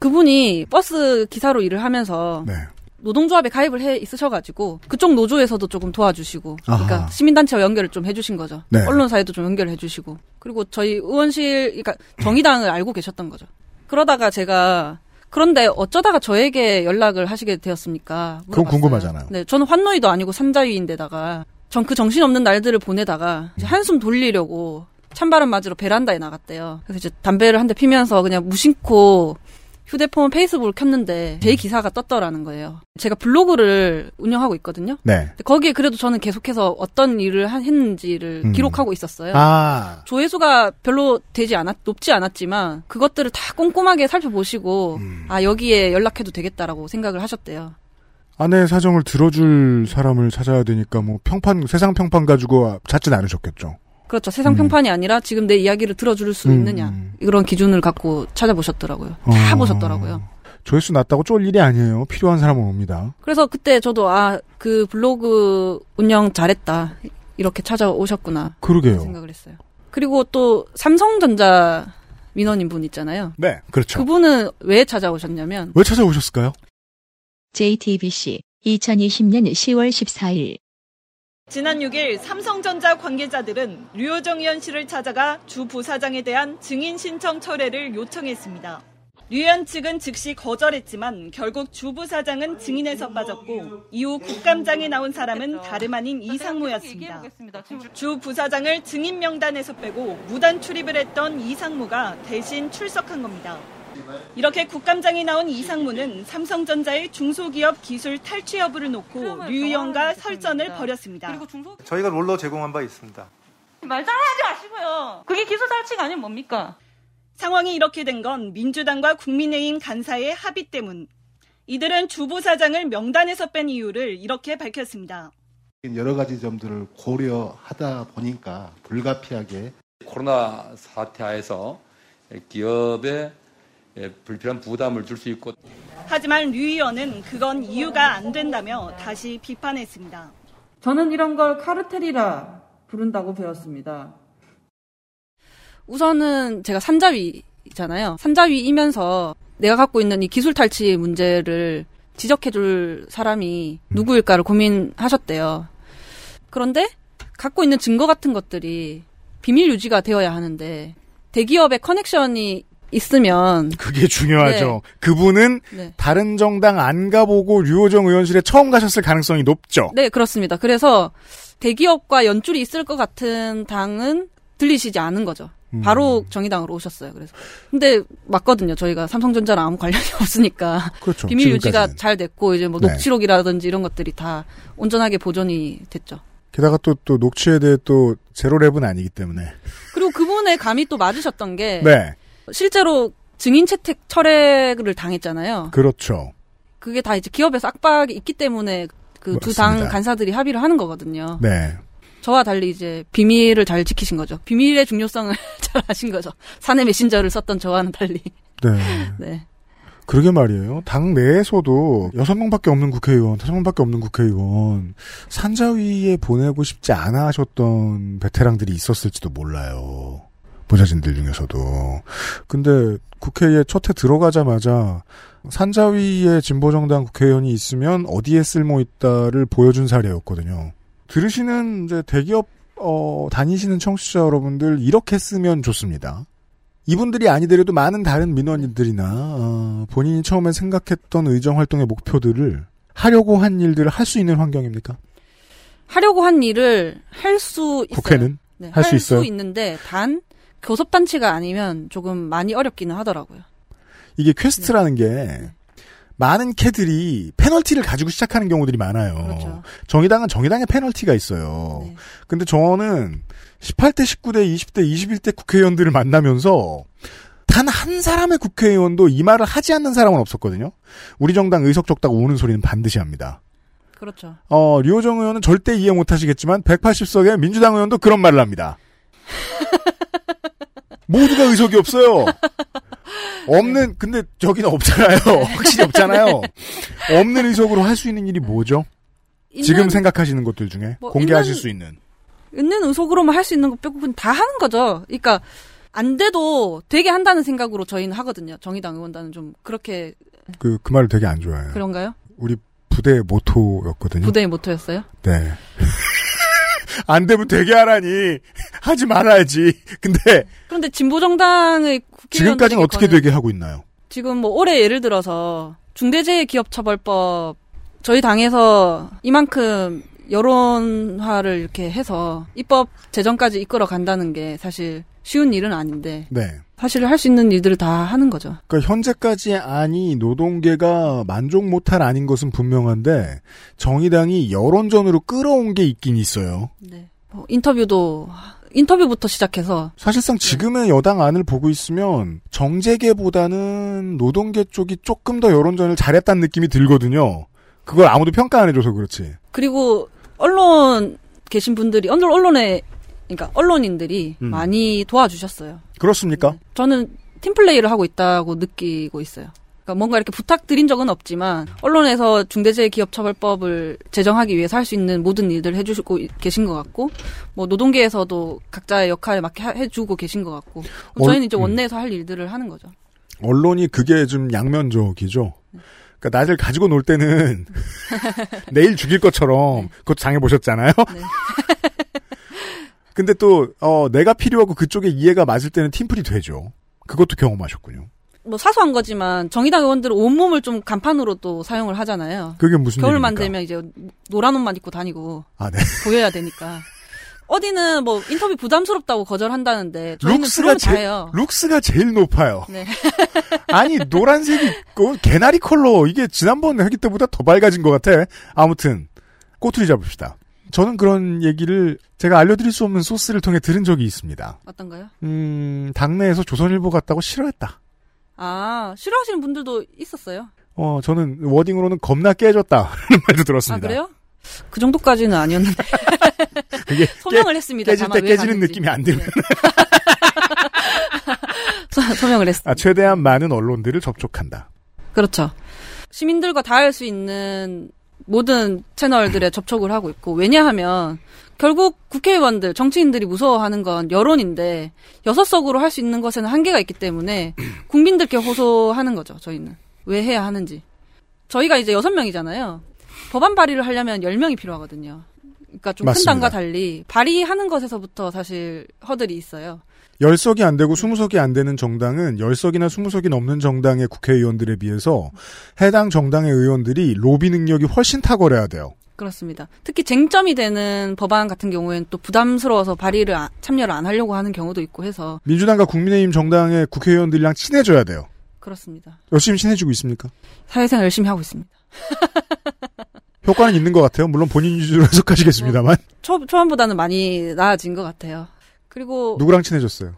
그분이 버스 기사로 일을 하면서 네. 노동조합에 가입을 해 있으셔가지고 그쪽 노조에서도 조금 도와주시고 아하. 그러니까 시민단체와 연결을 좀 해주신 거죠. 네. 언론사에도 좀 연결을 해주시고 그리고 저희 의원실 그러니까 정의당을 알고 계셨던 거죠. 그러다가 제가 그런데 어쩌다가 저에게 연락을 하시게 되었습니까? 그건 물어봤어요. 궁금하잖아요. 네, 저는 환노이도 아니고 산자위인데다가 전 그 정신없는 날들을 보내다가 이제 한숨 돌리려고 찬바람 맞으러 베란다에 나갔대요. 그래서 이제 담배를 한 대 피면서 그냥 무심코 휴대폰 페이스북을 켰는데 제 기사가 떴더라는 거예요. 제가 블로그를 운영하고 있거든요. 네. 거기에 그래도 저는 계속해서 어떤 일을 한- 했는지를 음. 기록하고 있었어요. 아. 조회수가 별로 되지 않았, 높지 않았지만 그것들을 다 꼼꼼하게 살펴보시고 음. 아 여기에 연락해도 되겠다라고 생각을 하셨대요. 아내의 사정을 들어줄 사람을 찾아야 되니까 뭐 평판 세상 평판 가지고 찾진 않으셨겠죠. 그렇죠. 세상 음. 평판이 아니라 지금 내 이야기를 들어줄 수 음. 있느냐 이런 기준을 갖고 찾아보셨더라고요. 다 어. 보셨더라고요. 조회수 낮다고 쫄 일이 아니에요. 필요한 사람은 옵니다. 그래서 그때 저도 아 그 블로그 운영 잘했다 이렇게 찾아오셨구나 그러게요. 생각을 했어요. 그리고 또 삼성전자 민원인 분 있잖아요. 네, 그렇죠. 그분은 왜 찾아오셨냐면 왜 찾아오셨을까요? JTBC 2020년 10월 14일 지난 6일 삼성전자 관계자들은 류호정 의원 씨를 찾아가 주 부사장에 대한 증인 신청 철회를 요청했습니다. 류 의원 측은 즉시 거절했지만 결국 주 부사장은 증인에서 빠졌고 이후 국감장에 나온 사람은 다름 아닌 이상무였습니다. 주 부사장을 증인 명단에서 빼고 무단 출입을 했던 이상무가 대신 출석한 겁니다. 이렇게 국감장에 나온 이상무는 삼성전자의 중소기업 기술 탈취 여부를 놓고 류 의원과 설전을 벌였습니다. 저희가 롤러 제공한 바 있습니다. 말 잘하지 마시고요. 그게 기술 탈취가 아니면 뭡니까? 상황이 이렇게 된 건 민주당과 국민의힘 간사의 합의 때문. 이들은 주부 사장을 명단에서 뺀 이유를 이렇게 밝혔습니다. 여러 가지 점들을 고려하다 보니까 불가피하게 코로나 사태 하에서 기업에 불필요한 부담을 줄 수 있고 하지만 류 의원은 그건 이유가 안 된다며 다시 비판했습니다. 저는 이런 걸 카르텔이라 부른다고 배웠습니다. 우선은 제가 산자위잖아요. 산자위이면서 내가 갖고 있는 이 기술 탈취 문제를 지적해줄 사람이 누구일까를 고민하셨대요. 그런데 갖고 있는 증거 같은 것들이 비밀 유지가 되어야 하는데 대기업의 커넥션이 있으면 그게 중요하죠. 네. 그분은 네. 다른 정당 안 가보고 류호정 의원실에 처음 가셨을 가능성이 높죠. 네, 그렇습니다. 그래서 대기업과 연줄이 있을 것 같은 당은 들리시지 않은 거죠. 음. 바로 정의당으로 오셨어요. 그래서 근데 맞거든요. 저희가 삼성전자랑 아무 관련이 없으니까 그렇죠. 비밀 유지가. 잘 됐고 이제 뭐 네. 녹취록이라든지 이런 것들이 다 온전하게 보존이 됐죠. 게다가 또, 또 녹취에 대해 또 제로랩은 아니기 때문에. 그리고 그분의 감이 또 맞으셨던 게 네. 실제로 증인 채택 철회를 당했잖아요. 그렇죠. 그게 다 이제 기업에서 압박이 있기 때문에 그 두 당. 간사들이 합의를 하는 거거든요. 네. 저와 달리 이제 비밀을 잘 지키신 거죠. 비밀의 중요성을 잘 아신 거죠. 사내 메신저를 썼던 저와는 달리. 네. 네. 그러게 말이에요. 당 내에서도 여섯 명밖에 없는 국회의원, 다섯 명밖에 없는 국회의원, 산자위에 보내고 싶지 않아 하셨던 베테랑들이 있었을지도 몰라요. 보좌진들 중에서도. 근데 국회에 첫해 들어가자마자 산자위에 진보정당 국회의원이 있으면 어디에 쓸모 있다를 보여준 사례였거든요. 들으시는 이제 대기업 어, 다니시는 청취자 여러분들 이렇게 쓰면 좋습니다. 이분들이 아니더라도 많은 다른 민원인들이나 어, 본인이 처음에 생각했던 의정 활동의 목표들을 하려고 한 일들을 할 수 있는 환경입니까? 하려고 한 일을 할 수 있어요. 국회는 네, 할수 있어요. 있는데 단 교섭단체가 아니면 조금 많이 어렵기는 하더라고요. 이게 quest라는 게 많은 캐들이 페널티를 가지고 시작하는 경우들이 많아요. 정의당은 정의당의 페널티가 있어요. 근데 저는 18대, 19대, 20대, 21대 국회의원들을 만나면서 단 한 사람의 국회의원도 이 말을 하지 않는 사람은 없었거든요. 우리 정당 의석 적다고 오는 소리는 반드시 합니다. 그렇죠. 어, 류호정 의원은 절대 이해 못 하시겠지만 180석의 민주당 의원도 그런 말을 합니다. 모두가 의석이 없어요. 없는 근데 저기는 없잖아요. 확실히 없잖아요. 없는 의석으로 할 수 있는 일이 뭐죠? 지금 있는- 생각하시는 것들 중에 뭐 공개하실 있는- 수 있는 있는 의석으로만 할 수 있는 것 빼고는 다 하는 거죠. 그러니까 안 돼도 되게 한다는 생각으로 저희는 하거든요. 정의당 의원단은 좀 그렇게 그, 그 말을 되게 안 좋아해요. 그런가요? 우리 부대의 모토였거든요. 부대의 모토였어요? 네. 안 되면 되게 하라니. 하지 말아야지. 근데 그런데 진보 정당의 지금까지는 어떻게 되게 하고 있나요? 지금 뭐 올해 예를 들어서 중대재해기업처벌법 저희 당에서 이만큼 여론화를 이렇게 해서 입법 제정까지 이끌어 간다는 게 사실 쉬운 일은 아닌데 네. 사실 할 수 있는 일들을 다 하는 거죠. 그러니까 현재까지 아니 노동계가 만족 못할 아닌 것은 분명한데 정의당이 여론전으로 끌어온 게 있긴 있어요. 뭐 인터뷰도 인터뷰부터 시작해서 사실상 지금의 여당 안을 보고 있으면 정재계보다는 노동계 쪽이 조금 더 여론전을 잘했다는 느낌이 들거든요. 그걸 아무도 평가 안 해줘서 그렇지. 그리고 언론 계신 분들이 언론 언론에 그러니까 언론인들이 음. 많이 도와주셨어요. 그렇습니까? 저는 팀플레이를 하고 있다고 느끼고 있어요. 그러니까 뭔가 이렇게 부탁드린 적은 없지만 언론에서 중대재해기업처벌법을 제정하기 위해서 할 수 있는 모든 일들을 해주고 계신 것 같고 뭐 노동계에서도 각자의 역할에 맞게 하- 해주고 계신 것 같고 그럼 저희는 이제 음. 원내에서 할 일들을 하는 거죠. 언론이 그게 좀 양면적이죠. 그러니까 나를 가지고 놀 때는 내일 죽일 것처럼 그것도 당해 보셨잖아요. 근데 또 어, 내가 필요하고 그쪽에 이해가 맞을 때는 팀플이 되죠. 그것도 경험하셨군요. 뭐 사소한 거지만 정의당 의원들은 온몸을 좀 간판으로 또 사용을 하잖아요. 그게 무슨 겨울만 얘기입니까? 되면 이제 노란 옷만 입고 다니고 아, 네. 보여야 되니까. 어디는 뭐 인터뷰 부담스럽다고 거절한다는데 룩스가 제. 룩스가 제일 높아요. 네. 아니 노란색이 있고 개나리 컬러 이게 지난번 하기 때보다 더 밝아진 것 같아. 아무튼 꼬투리 잡읍시다. 저는 그런 얘기를 제가 알려드릴 수 없는 소스를 통해 들은 적이 있습니다. 어떤가요? 음, 당내에서 조선일보 같다고 싫어했다. 아 싫어하시는 분들도 있었어요. 어, 저는 워딩으로는 겁나 깨졌다. 라는 말도 아 들었습니다. 그래요? 그 정도까지는 아니었는데 그게 소명을 했습니다. 깨질 때왜 깨지는 가는지. 느낌이 안 들면. 소- 소명을 했습니다. 아, 최대한 많은 언론들을 접촉한다. 그렇죠. 시민들과 닿을 수 있는 모든 채널들에 접촉을 하고 있고 왜냐하면 결국 국회의원들, 정치인들이 무서워하는 건 여론인데 여섯 석으로 할 수 있는 것에는 한계가 있기 때문에 국민들께 호소하는 거죠. 저희는 왜 해야 하는지. 저희가 이제 여섯 명이잖아요. 법안 발의를 하려면 열 명이 필요하거든요. 그러니까 좀 큰. 당과 달리 발의하는 것에서부터 사실 허들이 있어요. 열석이안 되고 스무 석이안 되는 정당은 열석이나 스무 석이 넘는 정당의 국회의원들에 비해서 해당 정당의 의원들이 로비 능력이 훨씬 탁월해야 돼요. 그렇습니다. 특히 쟁점이 되는 법안 같은 경우에는 또 부담스러워서 발의를 안- 참여를 안 하려고 하는 경우도 있고 해서 민주당과 국민의힘 정당의 국회의원들이랑 친해져야 돼요. 그렇습니다. 열심히 친해지고 있습니까? 사회생활 열심히 하고 있습니다. 효과는 있는 것 같아요. 물론 본인 위주로 해석하시겠습니다만. 초, 초반보다는 많이 나아진 것 같아요. 그리고 누구랑 친해졌어요?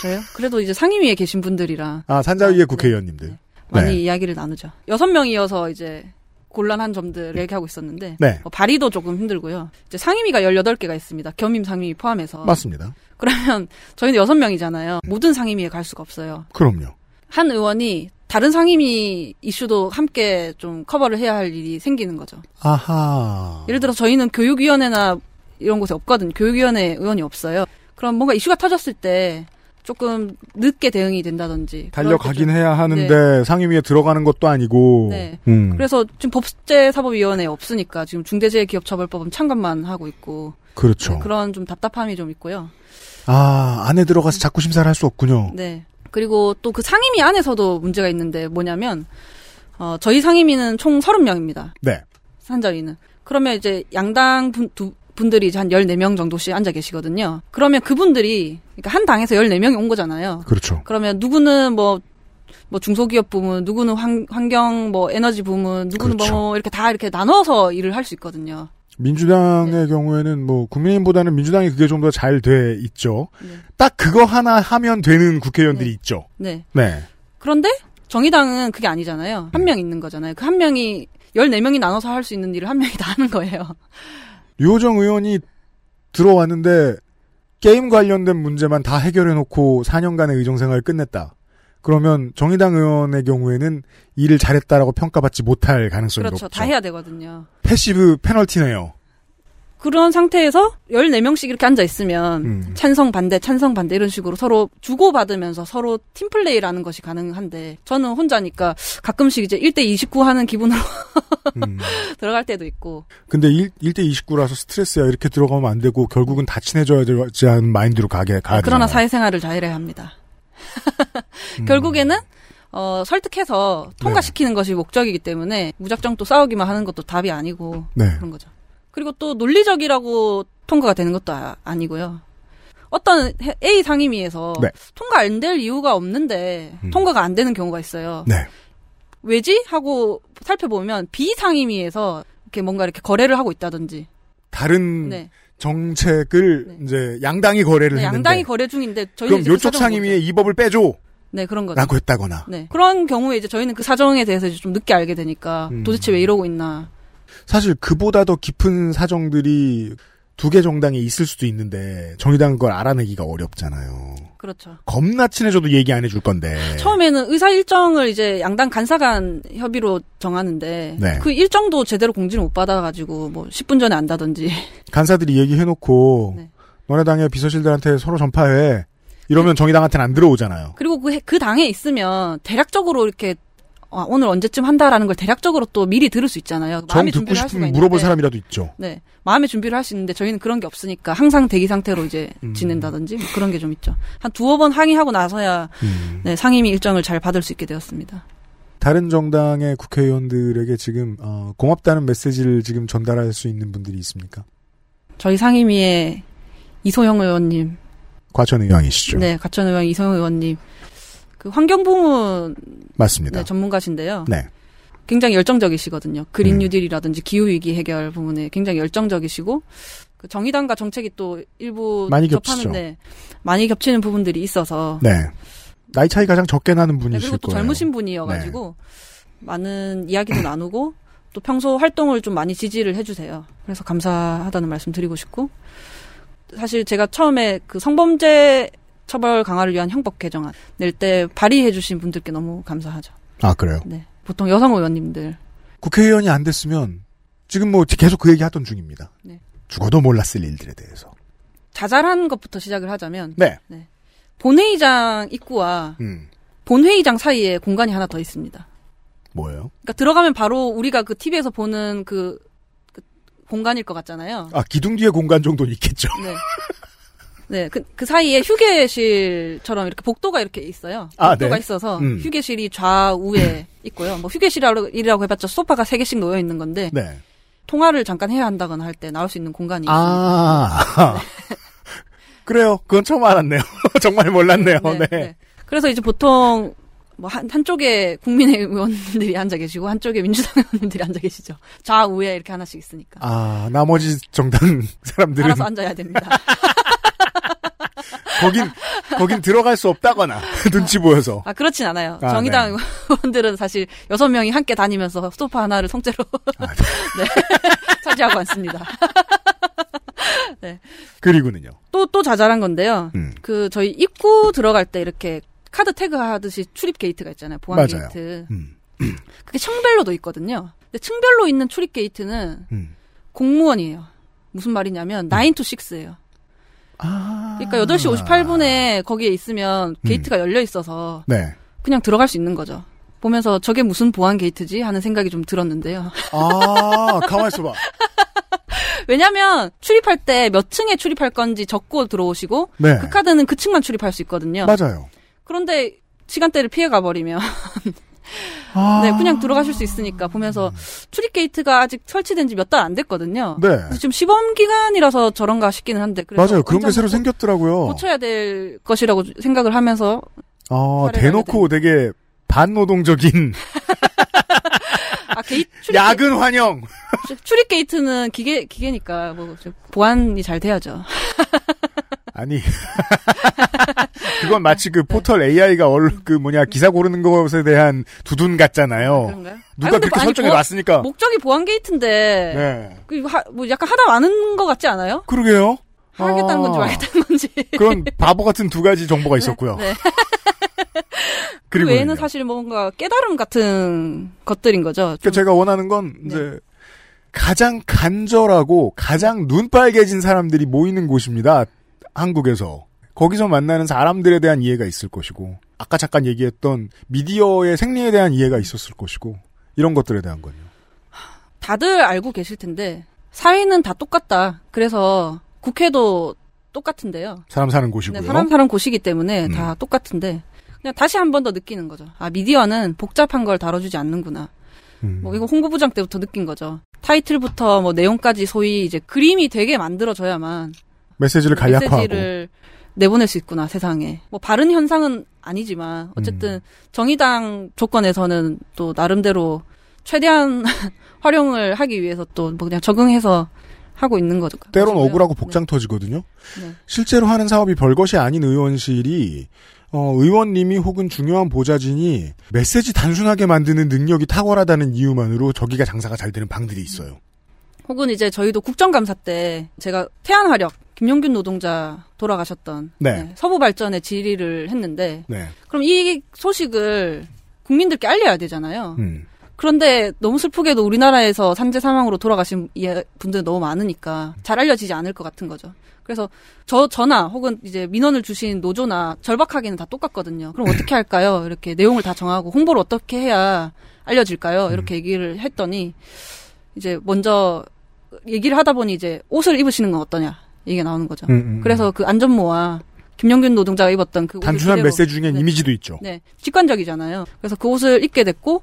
저요? 그래도 이제 상임위에 계신 분들이랑 아, 산자위의 국회의원님들. 많이 네. 이야기를 나누죠. 여섯 명이어서 이제 곤란한 점들 얘기하고 있었는데 네. 뭐 발의도 조금 힘들고요. 이제 상임위가 18개가 있습니다. 겸임 상임위 포함해서. 맞습니다. 그러면 저희는 여섯 명이잖아요. 모든 상임위에 갈 수가 없어요. 그럼요. 한 의원이 다른 상임위 이슈도 함께 좀 커버를 해야 할 일이 생기는 거죠. 아하. 예를 들어 저희는 교육위원회나 이런 곳에 없거든요. 교육위원회 의원이 없어요. 그럼 뭔가 이슈가 터졌을 때 조금 늦게 대응이 된다든지. 달려가긴 해야 하는데 네. 상임위에 들어가는 것도 아니고. 네. 음. 그래서 지금 법제사법위원회 없으니까 지금 중대재해기업처벌법은 참관만 하고 있고 그렇죠. 그런 좀 답답함이 좀 있고요. 아, 안에 들어가서 자꾸 심사를 할 수 없군요. 네. 그리고 또 그 상임위 안에서도 문제가 있는데 뭐냐면 어, 저희 상임위는 총 30명입니다. 네. 산자위는. 그러면 이제 양당 분, 두, 분들이 한 14명 정도씩 앉아 계시거든요. 그러면 그분들이 그러니까 한 당에서 14명이 온 거잖아요. 그렇죠. 그러면 누구는 뭐, 뭐 중소기업 부문, 누구는 환, 환경, 뭐 에너지 부문, 누구는 그렇죠. 뭐 이렇게 다 이렇게 나눠서 일을 할 수 있거든요. 민주당의 네. 경우에는 뭐 국민의힘보다는 민주당이 그게 좀 더 잘 돼 있죠. 네. 딱 그거 하나 하면 되는 국회의원들이 있죠. 네. 네. 그런데 정의당은 그게 아니잖아요. 한 명 있는 거잖아요. 그 한 명이 14명이 나눠서 할 수 있는 일을 한 명이 다 하는 거예요. 유호정 의원이 들어왔는데 게임 관련된 문제만 다 해결해놓고 4년간의 의정생활을 끝냈다. 그러면 정의당 의원의 경우에는 일을 잘했다라고 평가받지 못할 가능성이 그렇죠. 높죠. 다 해야 되거든요. passive 페널티네요. 그런 상태에서 14명씩 이렇게 앉아 있으면 음. 찬성 반대 찬성 반대 이런 식으로 서로 주고받으면서 서로 팀플레이라는 것이 가능한데 저는 혼자니까 가끔씩 이제 1대 29 하는 기분으로 음. 들어갈 때도 있고 근데 1, 1대 29라서 스트레스야. 이렇게 들어가면 안 되고 결국은 다 친해져야 되지 않은 마인드로 가게 가야 네, 그러나 되잖아요. 사회생활을 잘해야 합니다. 음. 결국에는 어, 설득해서 통과시키는 것이 목적이기 때문에 무작정 또 싸우기만 하는 것도 답이 아니고 네. 그런 거죠. 그리고 또 논리적이라고 통과가 되는 것도 아, 니고요 어떤 해- A 상임위에서 네. 통과 안 될 이유가 없는데 통과가 안 되는 경우가 있어요. 네. 왜지? 하고 살펴보면 B 상임위에서 이렇게 뭔가 이렇게 거래를 하고 있다든지 다른 네. 정책을 이제 양당이 거래를 네, 했는데 양당이 거래 중인데 저희는 그럼 그 요쪽 상임위에 이 법을 빼줘. 네, 그런 거죠. 라고 했다거나. 네. 그런 경우에 이제 저희는 그 사정에 대해서 이제 좀 늦게 알게 되니까 음. 도대체 왜 이러고 있나. 사실 그보다 더 깊은 사정들이 두 개 정당에 있을 수도 있는데 정의당은 그걸 알아내기가 어렵잖아요. 그렇죠. 겁나 친해져도 얘기 안 해줄 건데. 처음에는 의사 일정을 이제 양당 간사간 협의로 정하는데 네. 그 일정도 제대로 공지를 못 받아가지고 뭐 10분 전에 안다든지 간사들이 얘기해놓고 네. 너네 당의 비서실들한테 서로 전파해. 이러면 정의당한테는 안 들어오잖아요. 그리고 그, 해- 그 당에 있으면 대략적으로 이렇게 아, 오늘 언제쯤 한다라는 걸 대략적으로 또 미리 들을 수 있잖아요. 정 듣고 싶으면. 물어볼 사람이라도 있죠. 네. 마음의 준비를 할 수 있는데 저희는 그런 게 없으니까 항상 대기 상태로 이제 음. 지낸다든지 뭐 그런 게 좀 있죠. 한 두어 번 항의하고 나서야 음. 네, 상임위 일정을 잘 받을 수 있게 되었습니다. 다른 정당의 국회의원들에게 지금 어, 고맙다는 메시지를 지금 전달할 수 있는 분들이 있습니까? 저희 상임위에 이소영 의원님, 과천 의왕이시죠. 네, 가천 의원 이소영 의원님, 그 환경부문 맞습니다. 네, 전문가신데요. 네. 굉장히 열정적이시거든요. 그린 음. 뉴딜이라든지 기후 위기 해결 부분에 굉장히 열정적이시고 그 정의당과 정책이 또 일부 많이. 접하는데 많이 겹치는 부분들이 있어서 네. 나이 차이 가장 적게 나는 네, 분이실 그리고 또 거예요. 네. 젊으신 분이어가지고 많은 이야기도 나누고 또 평소 활동을 좀 많이 지지를 해주세요. 그래서 감사하다는 말씀 드리고 싶고 사실 제가 처음에 그 성범죄 처벌 강화를 위한 형법 개정안 낼 때 발의해 주신 분들께 너무 감사하죠. 아 그래요. 네, 보통 여성 의원님들 국회의원이 안 됐으면 지금 뭐 계속 그 얘기 하던 중입니다. 네. 죽어도 몰랐을 일들에 대해서. 자잘한 것부터 시작을 하자면 네. 본회의장 입구와 음. 본회의장 사이에 공간이 하나 더 있습니다. 뭐예요? 그러니까 들어가면 바로 우리가 그 TV에서 보는 그, 그 공간일 것 같잖아요. 아 기둥 뒤에 공간 정도는 있겠죠. 네. 네, 그, 그 사이에 휴게실처럼 이렇게 복도가 이렇게 있어요. 아, 복도가 네. 있어서 음. 휴게실이 좌우에 있고요. 뭐 휴게실이라고 해봤자 소파가 세 개씩 놓여 있는 건데 네. 통화를 잠깐 해야 한다거나 할 때 나올 수 있는 공간이. 아. 그래요. 그건 처음 알았네요. 정말 몰랐네요. 네. 네, 네. 그래서 이제 보통 뭐 한, 한쪽에 국민의 의원들이 앉아 계시고 한쪽에 민주당 의원들이 앉아 계시죠. 좌우에 이렇게 하나씩 있으니까. 아, 나머지 정당 사람들은 알아서 앉아야 됩니다. 거긴 거긴 들어갈 수 없다거나 눈치 보여서. 아, 그렇진 않아요. 아, 정의당 의원들은 사실 여섯 명이 함께 다니면서 소파 하나를 통째로 아, 네. 차지하고 앉습니다. 네. 그리고는요. 또, 또 자잘한 건데요. 음. 그, 저희 입구 들어갈 때 이렇게 카드 태그 하듯이 출입 게이트가 있잖아요. 보안 맞아요. 게이트. 음. 그게 층별로도 있거든요. 근데 층별로 있는 출입 게이트는 음. 공무원이에요. 무슨 말이냐면 9 to 6예요. 아. 그러니까 8시 58분에 거기에 있으면 게이트가 열려 있어서 네. 그냥 들어갈 수 있는 거죠. 보면서 저게 무슨 보안 게이트지 하는 생각이 좀 들었는데요. 아, 가만 있어 봐. 왜냐면 출입할 때 몇 층에 출입할 건지 적고 들어오시고 네. 그 카드는 그 층만 출입할 수 있거든요. 맞아요. 그런데 시간대를 피해 가 버리면 아. 네, 그냥 들어가실 수 있으니까 보면서 출입 게이트가 아직 설치된 지 몇 달 안 됐거든요. 네. 지금 시범 기간이라서 저런가 싶기는 한데 맞아요. 그런 게 새로 뭐 생겼더라고요. 고쳐야 될 것이라고 생각을 하면서 어, 사례를 대놓고 되게 반노동적인 아 게이 출입 야근 환영. 게- 출입 게이트는 기계 기계니까 뭐 보안이 잘 돼야죠. 아니 그건 마치 그 포털 AI가 얼, 그 뭐냐 기사 고르는 것에 대한 두둔 같잖아요. 그런가요? 누가 아니, 그렇게 아니, 설정해 보안- 놨으니까. 목적이 보안 게이트인데 네. 그 하, 뭐 약간 하다 많은 것 같지 않아요? 그러게요. 하겠다는 건지 아. 말겠다는 건지. 그런 바보 같은 두 가지 정보가 있었고요. 네. 그 그리고 외에는 사실 뭔가 깨달음 같은 것들인 거죠. 그러니까 제가 원하는 건 이제 가장 간절하고 가장 눈 빨개진 사람들이 모이는 곳입니다. 한국에서 거기서 만나는 사람들에 대한 이해가 있을 것이고 아까 잠깐 얘기했던 미디어의 생리에 대한 이해가 있었을 것이고 이런 것들에 대한 건요. 다들 알고 계실 텐데 사회는 다 똑같다. 그래서 국회도 똑같은데요. 사람 사는 곳이고요. 네, 사람 사는 곳이기 때문에 다 똑같은데 그냥 다시 한 번 더 느끼는 거죠. 아 미디어는 복잡한 걸 다뤄주지 않는구나. 음. 뭐 이거 홍보부장 때부터 느낀 거죠. 타이틀부터 뭐 내용까지 소위 이제 그림이 되게 만들어져야만 메시지를 간략화하고 메시지를 내보낼 수 있구나 세상에. 뭐 바른 현상은 아니지만 어쨌든 음. 정의당 조건에서는 또 나름대로 최대한 활용을 하기 위해서 또 뭐 그냥 적응해서 하고 있는 거죠. 때론 억울하고 복장 터지거든요. 네. 실제로 하는 사업이 별것이 아닌 의원실이 어, 의원님이 혹은 중요한 보좌진이 메시지 단순하게 만드는 능력이 탁월하다는 이유만으로 저기가 장사가 잘 되는 방들이 있어요. 혹은 이제 저희도 국정감사 때 제가 태안화력 김용균 노동자 돌아가셨던 네. 네, 서부 발전에 질의를 했는데 네. 그럼 이 소식을 국민들께 알려야 되잖아요. 음. 그런데 너무 슬프게도 우리나라에서 산재 사망으로 돌아가신 예- 분들이 너무 많으니까 잘 알려지지 않을 것 같은 거죠. 그래서 저 저나 혹은 이제 민원을 주신 노조나 절박하게는 다 똑같거든요. 그럼 어떻게 할까요? 이렇게 내용을 다 정하고 홍보를 어떻게 해야 알려질까요? 이렇게 얘기를 했더니 이제 먼저 얘기를 하다 보니 이제 옷을 입으시는 건 어떠냐 얘기가 나오는 거죠. 음, 음, 그래서 그 안전모와 김영균 노동자가 입었던 그 단순한 그대로- 메시지 중엔 네. 이미지도 있죠. 네, 직관적이잖아요. 그래서 그 옷을 입게 됐고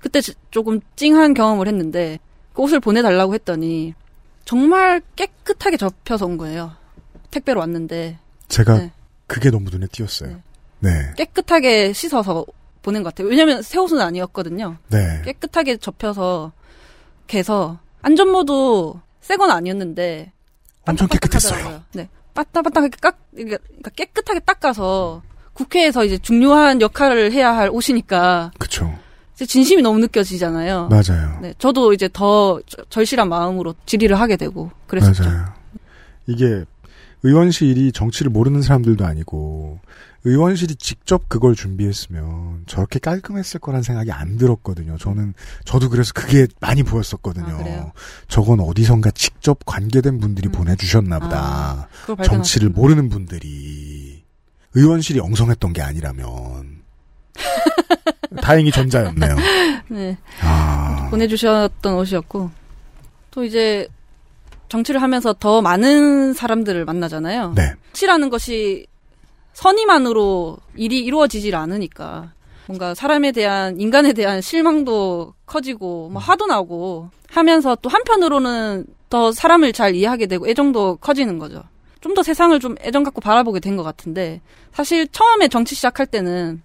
그때 지- 조금 찡한 경험을 했는데 그 옷을 보내달라고 했더니 정말 깨끗하게 접혀서 온 거예요. 택배로 왔는데 제가 네. 그게 너무 눈에 띄었어요. 네. 깨끗하게 씻어서 보낸 것 같아요. 왜냐면 새 옷은 아니었거든요. 네. 깨끗하게 접혀서 개서 안전모도 새 건 아니었는데 엄청 깨끗했어요. 네. 빠딱빠딱하게 깎, 그러니까 깨끗하게 닦아서 국회에서 이제 중요한 역할을 해야 할 옷이니까. 그쵸. 이제 진심이 너무 느껴지잖아요. 맞아요. 네. 저도 이제 더 저- 절실한 마음으로 질의를 하게 되고 그랬었죠. 맞아요. 이게 의원실이 정치를 모르는 사람들도 아니고 의원실이 직접 그걸 준비했으면 저렇게 깔끔했을 거란 생각이 안 들었거든요. 저는 저도 그래서 그게 많이 보였었거든요. 아, 저건 어디선가 직접 관계된 분들이 보내주셨나 보다. 음. 아, 그걸 발견하셨구나. 정치를 모르는 분들이 의원실이 엉성했던 게 아니라면 다행히 전자였네요. 네. 아. 보내주셨던 옷이었고 또 이제 정치를 하면서 더 많은 사람들을 만나잖아요. 네. 정치라는 것이 선의만으로 일이 이루어지질 않으니까 뭔가 사람에 대한 인간에 대한 실망도 커지고 뭐 화도 나고 하면서 또 한편으로는 더 사람을 잘 이해하게 되고 애정도 커지는 거죠. 좀 더 세상을 좀 애정 갖고 바라보게 된 것 같은데 사실 처음에 정치 시작할 때는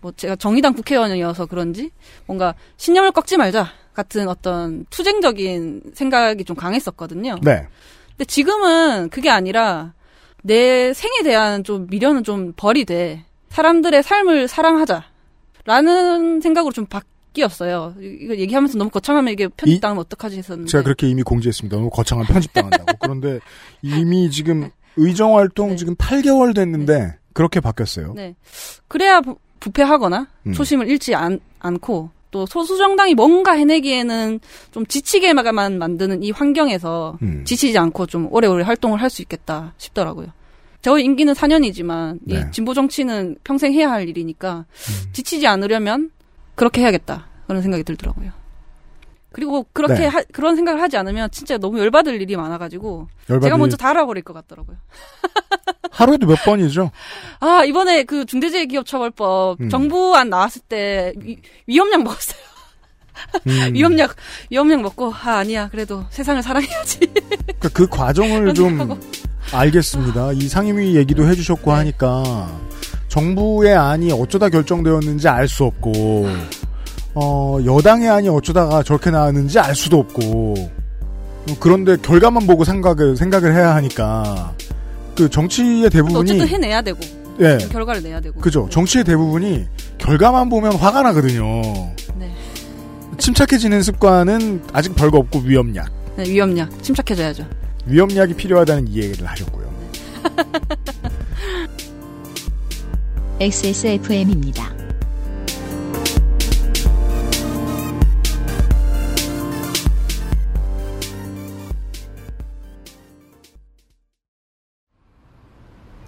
뭐 제가 정의당 국회의원이어서 그런지 뭔가 신념을 꺾지 말자 같은 어떤 투쟁적인 생각이 좀 강했었거든요. 네. 근데 지금은 그게 아니라 내 생에 대한 좀 미련은 좀 버리되 사람들의 삶을 사랑하자. 라는 생각으로 좀 바뀌었어요. 이- 이거 얘기하면서 너무 거창하면 이게 편집당하면 어떡하지 했었는데. 제가 그렇게 이미 공지했습니다. 너무 거창한 편집당한다고. 그런데 이미 지금 의정 활동 지금 8개월 됐는데 그렇게 바뀌었어요. 네. 그래야 부, 부패하거나 음. 초심을 잃지 않, 않고 또 소수 정당이 뭔가 해내기에는 좀 지치게만 만드는 이 환경에서 음. 지치지 않고 좀 오래오래 활동을 할 수 있겠다 싶더라고요. 저희 임기는 4년이지만 네. 이 진보 정치는 평생 해야 할 일이니까 음. 지치지 않으려면 그렇게 해야겠다 그런 생각이 들더라고요. 그리고 그렇게 네. 하- 그런 생각을 하지 않으면 진짜 너무 열받을 일이 많아가지고 열받을 제가 먼저 알아버릴 것 같더라고요. 하루에도 몇 번이죠? 아 이번에 그 중대재해기업처벌법 음. 정부안 나왔을 때 위, 위험약 먹었어요. 음. 위험약 위험약 먹고 아 아니야 그래도 세상을 사랑해야지. 그러니까 그 과정을 좀 알겠습니다. 이 상임위 얘기도 해주셨고 하니까 정부의 안이 어쩌다 결정되었는지 알 수 없고 어, 여당의 안이 어쩌다가 저렇게 나왔는지 알 수도 없고 어, 그런데 결과만 보고 생각을 생각을 해야 하니까 그 정치의 대부분이 어쨌든 해내야 되고 예. 결과를 내야 되고. 그죠. 정치의 대부분이 결과만 보면 화가 나거든요. 네. 침착해지는 습관은 아직 별거 없고 위험약. 네, 위험약 침착해져야죠. 위험약이 필요하다는 이야기를 하셨고요. XSFM입니다.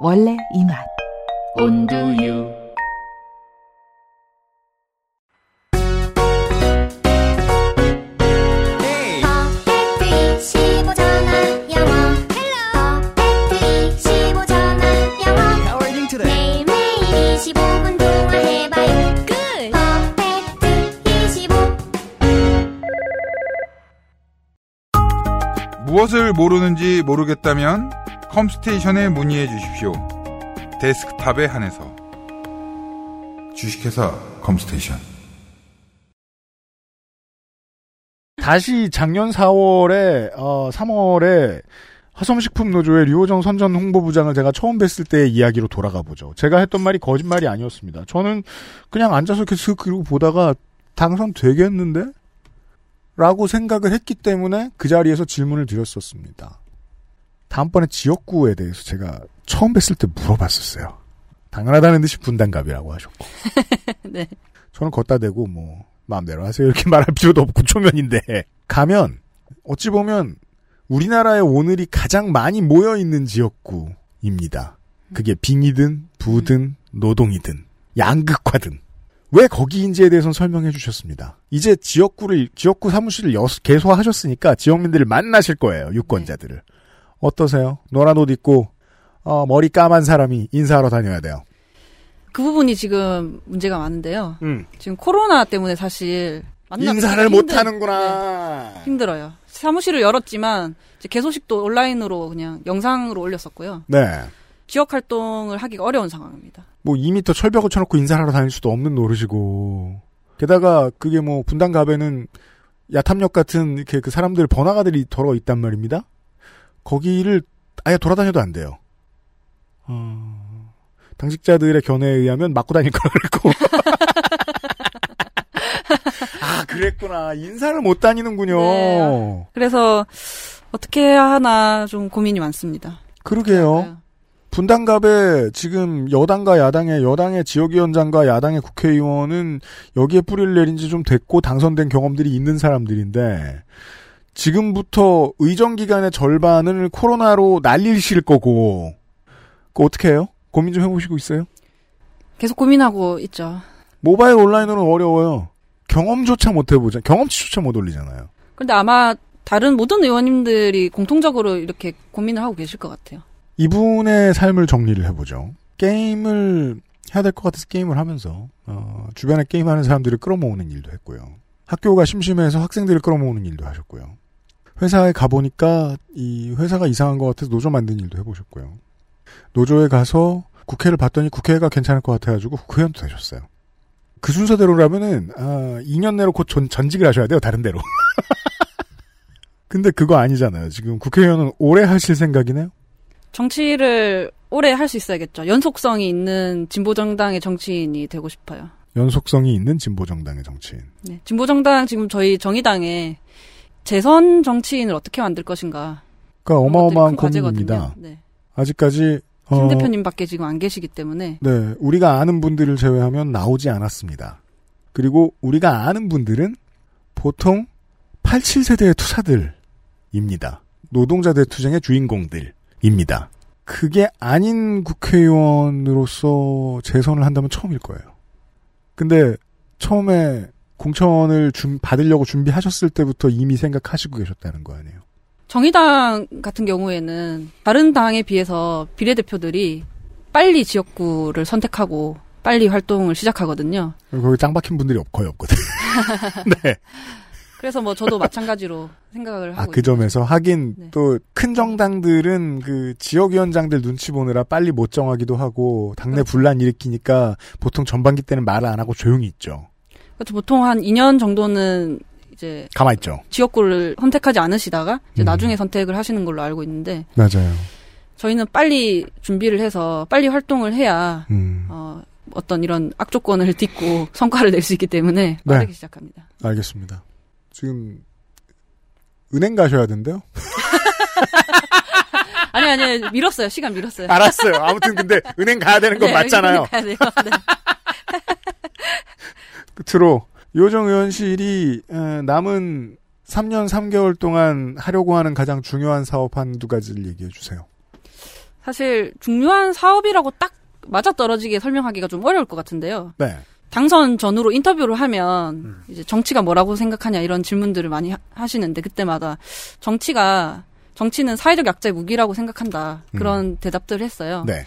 원래 이 맛. 온두유. Perfect 25 전화 영어. Hello Perfect 25 전화 영어. 매일매일 25분 통화해봐요. Good. Perfect 25 무엇을 모르는지 모르겠다면 컴스테이션에 문의해 주십시오. 데스크탑에 한해서 주식회사 컴스테이션 다시 작년 4월에 어, 3월에 화성식품 노조의 류호정 선전 홍보부장을 제가 처음 뵀을 때의 이야기로 돌아가 보죠. 제가 했던 말이 거짓말이 아니었습니다. 저는 그냥 앉아서 계속 그리고 보다가 당선되겠는데? 라고 생각을 했기 때문에 그 자리에서 질문을 드렸었습니다. 다음번에 지역구에 대해서 제가 처음 뵀을 때 물어봤었어요. 당연하다는 듯이 분단갑이라고 하셨고. 네. 저는 걷다 대고 뭐 마음대로 하세요 이렇게 말할 필요도 없고 초면인데 가면 어찌 보면 우리나라의 오늘이 가장 많이 모여 있는 지역구입니다. 그게 빙이든 부든 노동이든 양극화든 왜 거기인지에 대해서는 설명해 주셨습니다. 이제 지역구를 지역구 사무실을 여, 개소하셨으니까 지역민들을 만나실 거예요. 유권자들을 어떠세요? 노란 옷 입고 어, 머리 까만 사람이 인사하러 다녀야 돼요. 그 부분이 지금 문제가 많은데요. 음. 지금 코로나 때문에 사실 인사를 힘들- 못 하는구나. 네, 힘들어요. 사무실을 열었지만 이제 개소식도 온라인으로 그냥 영상으로 올렸었고요. 네. 지역 활동을 하기가 어려운 상황입니다. 뭐 2미터 철벽을 쳐놓고 인사를 하러 다닐 수도 없는 노릇이고 게다가 그게 뭐 분당 갑에는 야탐역 같은 이렇게 그 사람들 번화가들이 덜어 있단 말입니다. 거기를 아예 돌아다녀도 안 돼요. 어, 당직자들의 견해에 의하면 맞고 다닐 거라 그랬고. 아, 그랬구나. 인사를 못 다니는군요. 네. 그래서 어떻게 해야 하나 좀 고민이 많습니다. 그러게요. 분당갑에 지금 여당과 야당의 여당의 지역위원장과 야당의 국회의원은 여기에 뿌리를 내린 지 좀 됐고 당선된 경험들이 있는 사람들인데 지금부터 의정 기간의 절반을 코로나로 날리실 거고 그 어떻게 해요? 고민 좀 해보시고 있어요? 계속 고민하고 있죠. 모바일 온라인으로는 어려워요. 경험조차 못 해보자. 경험치조차 못 올리잖아요. 근데 아마 다른 모든 의원님들이 공통적으로 이렇게 고민을 하고 계실 것 같아요. 이분의 삶을 정리를 해보죠. 게임을 해야 될 것 같아서 게임을 하면서 어, 주변에 게임하는 사람들을 끌어모으는 일도 했고요. 학교가 심심해서 학생들을 끌어모으는 일도 하셨고요. 회사에 가보니까 이 회사가 이상한 것 같아서 노조 만든 일도 해보셨고요. 노조에 가서 국회를 봤더니 국회가 괜찮을 것 같아가지고 국회의원도 되셨어요. 그 순서대로라면은 아, 2년 내로 곧 전, 전직을 하셔야 돼요. 다른 데로. 근데 그거 아니잖아요. 지금 국회의원은 오래 하실 생각이네요. 정치를 오래 할 수 있어야겠죠. 연속성이 있는 진보정당의 정치인이 되고 싶어요. 연속성이 있는 진보정당의 정치인. 네. 진보정당 지금 저희 정의당에 재선 정치인을 어떻게 만들 것인가. 그러니까 어마어마한. 고민입니다. 네. 아직까지 김 어, 대표님밖에 지금 안 계시기 때문에 네, 우리가 아는 분들을 제외하면 나오지 않았습니다. 그리고 우리가 아는 분들은 보통 87세대의 투사들입니다. 노동자 대투쟁의 주인공들입니다. 그게 아닌 국회의원으로서 재선을 한다면 처음일 거예요. 근데 처음에 공천을 준- 받으려고 준비하셨을 때부터 이미 생각하시고 계셨다는 거 아니에요? 정의당 같은 경우에는 다른 당에 비해서 비례대표들이 빨리 지역구를 선택하고 빨리 활동을 시작하거든요. 거기 짱 박힌 분들이 없- 거의 없거든. 네. 그래서 뭐 저도 마찬가지로 생각을 하고 아, 그 점에서 하긴 네. 또큰 정당들은 그 지역위원장들 눈치 보느라 빨리 못 정하기도 하고 당내 그렇죠. 분란 일으키니까 보통 전반기 때는 말을 안 하고 조용히 있죠. 그렇죠. 보통 한 2년 정도는 이제 가만히 있죠. 지역구를 선택하지 않으시다가 이제 음. 나중에 선택을 하시는 걸로 알고 있는데 맞아요. 저희는 빨리 준비를 해서 빨리 활동을 해야 음. 어, 어떤 이런 악조건을 딛고 성과를 낼 수 있기 때문에 빠르게 네. 시작합니다. 알겠습니다. 지금 은행 가셔야 된대요? 아니 아니 밀었어요. 시간 밀었어요. 알았어요. 아무튼 근데 은행 가야 되는 건 네, 맞잖아요. 은행 가야 돼요. 네. 끝으로 요정 의원실이 에, 남은 3년 3개월 동안 하려고 하는 가장 중요한 사업 한 두 가지를 얘기해 주세요. 사실 중요한 사업이라고 딱 맞아 떨어지게 설명하기가 좀 어려울 것 같은데요. 네. 당선 전후로 인터뷰를 하면 음. 이제 정치가 뭐라고 생각하냐 이런 질문들을 많이 하, 시는데 그때마다 정치가 정치는 사회적 약자의 무기라고 생각한다 그런 대답들을 했어요. 음. 네.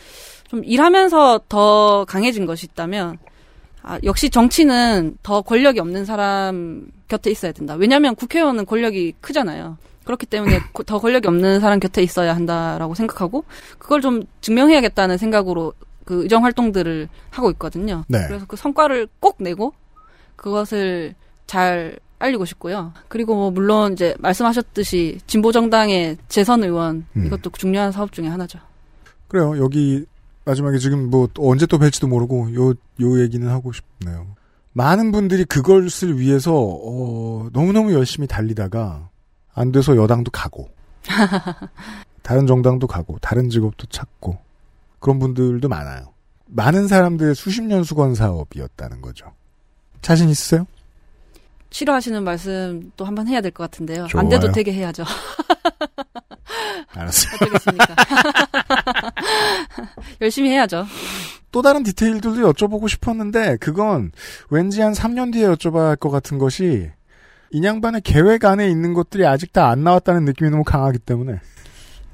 좀 일하면서 더 강해진 것이 있다면 아, 역시 정치는 더 권력이 없는 사람 곁에 있어야 된다. 왜냐하면 국회의원은 권력이 크잖아요. 그렇기 때문에 고- 더 권력이 없는 사람 곁에 있어야 한다라고 생각하고 그걸 좀 증명해야겠다는 생각으로 그 의정 활동들을 하고 있거든요. 네. 그래서 그 성과를 꼭 내고 그것을 잘 알리고 싶고요. 그리고 뭐 물론 이제 말씀하셨듯이 진보 정당의 재선 의원 음. 이것도 중요한 사업 중에 하나죠. 그래요. 여기 마지막에 지금 뭐또 언제 또 뵐지도 모르고 요, 요 얘기는 하고 싶네요. 많은 분들이 그것을 위해서 어, 너무너무 열심히 달리다가 안 돼서 여당도 가고 다른 정당도 가고 다른 직업도 찾고 그런 분들도 많아요. 많은 사람들의 수십 년 수건 사업이었다는 거죠. 자신 있으세요? 싫어하시는 말씀 또 한 번 해야 될 것 같은데요. 좋아요. 안 돼도 되게 해야죠. 알았어요. 어쩌겠습니까? 열심히 해야죠. 또 다른 디테일들도 여쭤보고 싶었는데 그건 왠지 한 3년 뒤에 여쭤봐야 할 것 같은 것이 인양반의 계획 안에 있는 것들이 아직 다 안 나왔다는 느낌이 너무 강하기 때문에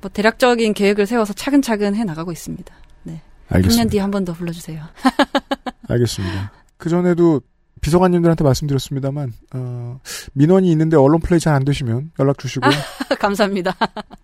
뭐 대략적인 계획을 세워서 차근차근 해 나가고 있습니다. 네. 알겠습니다. 3년 뒤에 한 번 더 불러주세요. 알겠습니다. 그 전에도 비서관님들한테 말씀드렸습니다만 어, 민원이 있는데 언론 플레이 잘 안 되시면 연락 주시고요. 감사합니다.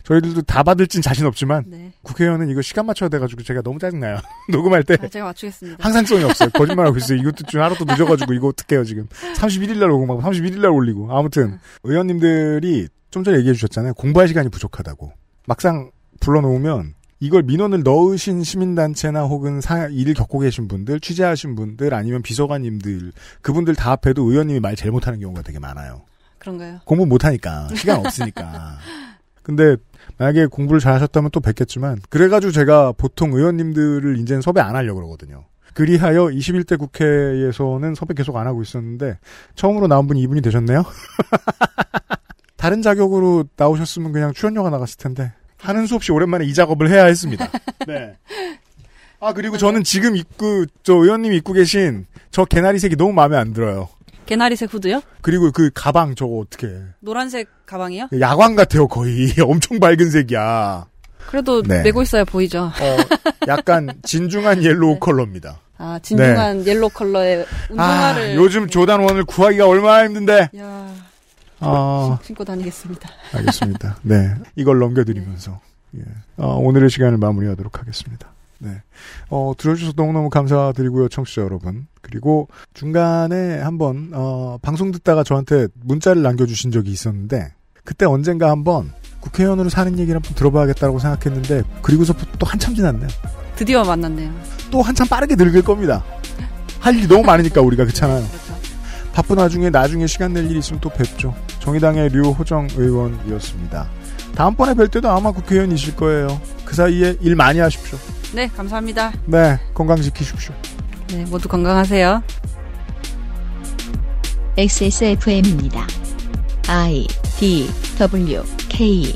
저희들도 다 받을진 자신 없지만 네. 국회의원은 이거 시간 맞춰야 돼가지고 제가 너무 짜증나요. 녹음할 때 아, 제가 맞추겠습니다. 항상성이 없어요. 거짓말하고 있어요. 이것도 좀 하루도 늦어가지고 이거 어떡해요 지금. 31일 날 녹음하고 31일 날 올리고. 아무튼 의원님들이 좀 전에 얘기해 주셨잖아요. 공부할 시간이 부족하다고. 막상 불러놓으면 이걸 민원을 넣으신 시민단체나 혹은 사, 일을 겪고 계신 분들, 취재하신 분들, 아니면 비서관님들, 그분들 다 앞에도 의원님이 말 제일 못하는 경우가 되게 많아요. 그런가요? 공부 못하니까. 시간 없으니까. 근데 만약에 공부를 잘 하셨다면 또 뵙겠지만, 그래가지고 제가 보통 의원님들을 이제는 섭외 안 하려고 그러거든요. 그리하여 21대 국회에서는 섭외 계속 안 하고 있었는데, 처음으로 나온 분이 이분이 되셨네요? 다른 자격으로 나오셨으면 그냥 출연료가 나갔을 텐데, 하는 수 없이 오랜만에 이 작업을 해야 했습니다. 네. 아, 그리고 저는 지금 입고, 저 의원님이 입고 계신 저 개나리색이 너무 마음에 안 들어요. 개나리색 후드요? 그리고 그 가방 저거 어떻게 노란색 가방이요? 야광 같아요 거의 엄청 밝은 색이야. 그래도 네. 메고 있어야 보이죠. 어, 약간 진중한 yellow 컬러입니다. 아 진중한 yellow 컬러의 아, 운동화를 요즘 조단 원을 구하기가 얼마나 힘든데. 야, 아, 신고 다니겠습니다. 알겠습니다. 네, 이걸 넘겨드리면서 예. 어, 오늘의 시간을 마무리하도록 하겠습니다. 네, 어, 들어주셔서 너무너무 감사드리고요, 청취자 여러분. 그리고 중간에 한번 어, 방송 듣다가 저한테 문자를 남겨주신 적이 있었는데 그때 언젠가 한번 국회의원으로 사는 얘기를 한번 들어봐야겠다고 생각했는데 그리고서부터 또 한참 지났네요. 드디어 만났네요. 또 한참 빠르게 늙을 겁니다. 할 일이 너무 많으니까 우리가 그렇잖아요. 바쁜 와중에 나중에 시간 낼일 있으면 또 뵙죠. 정의당의 류호정 의원이었습니다. 다음번에 뵐 때도 아마 국회의원이실 거예요. 그 사이에 일 많이 하십시오. 네, 감사합니다. 네, 건강 지키십시오. 네, 모두 건강하세요. XSFM입니다. I D W K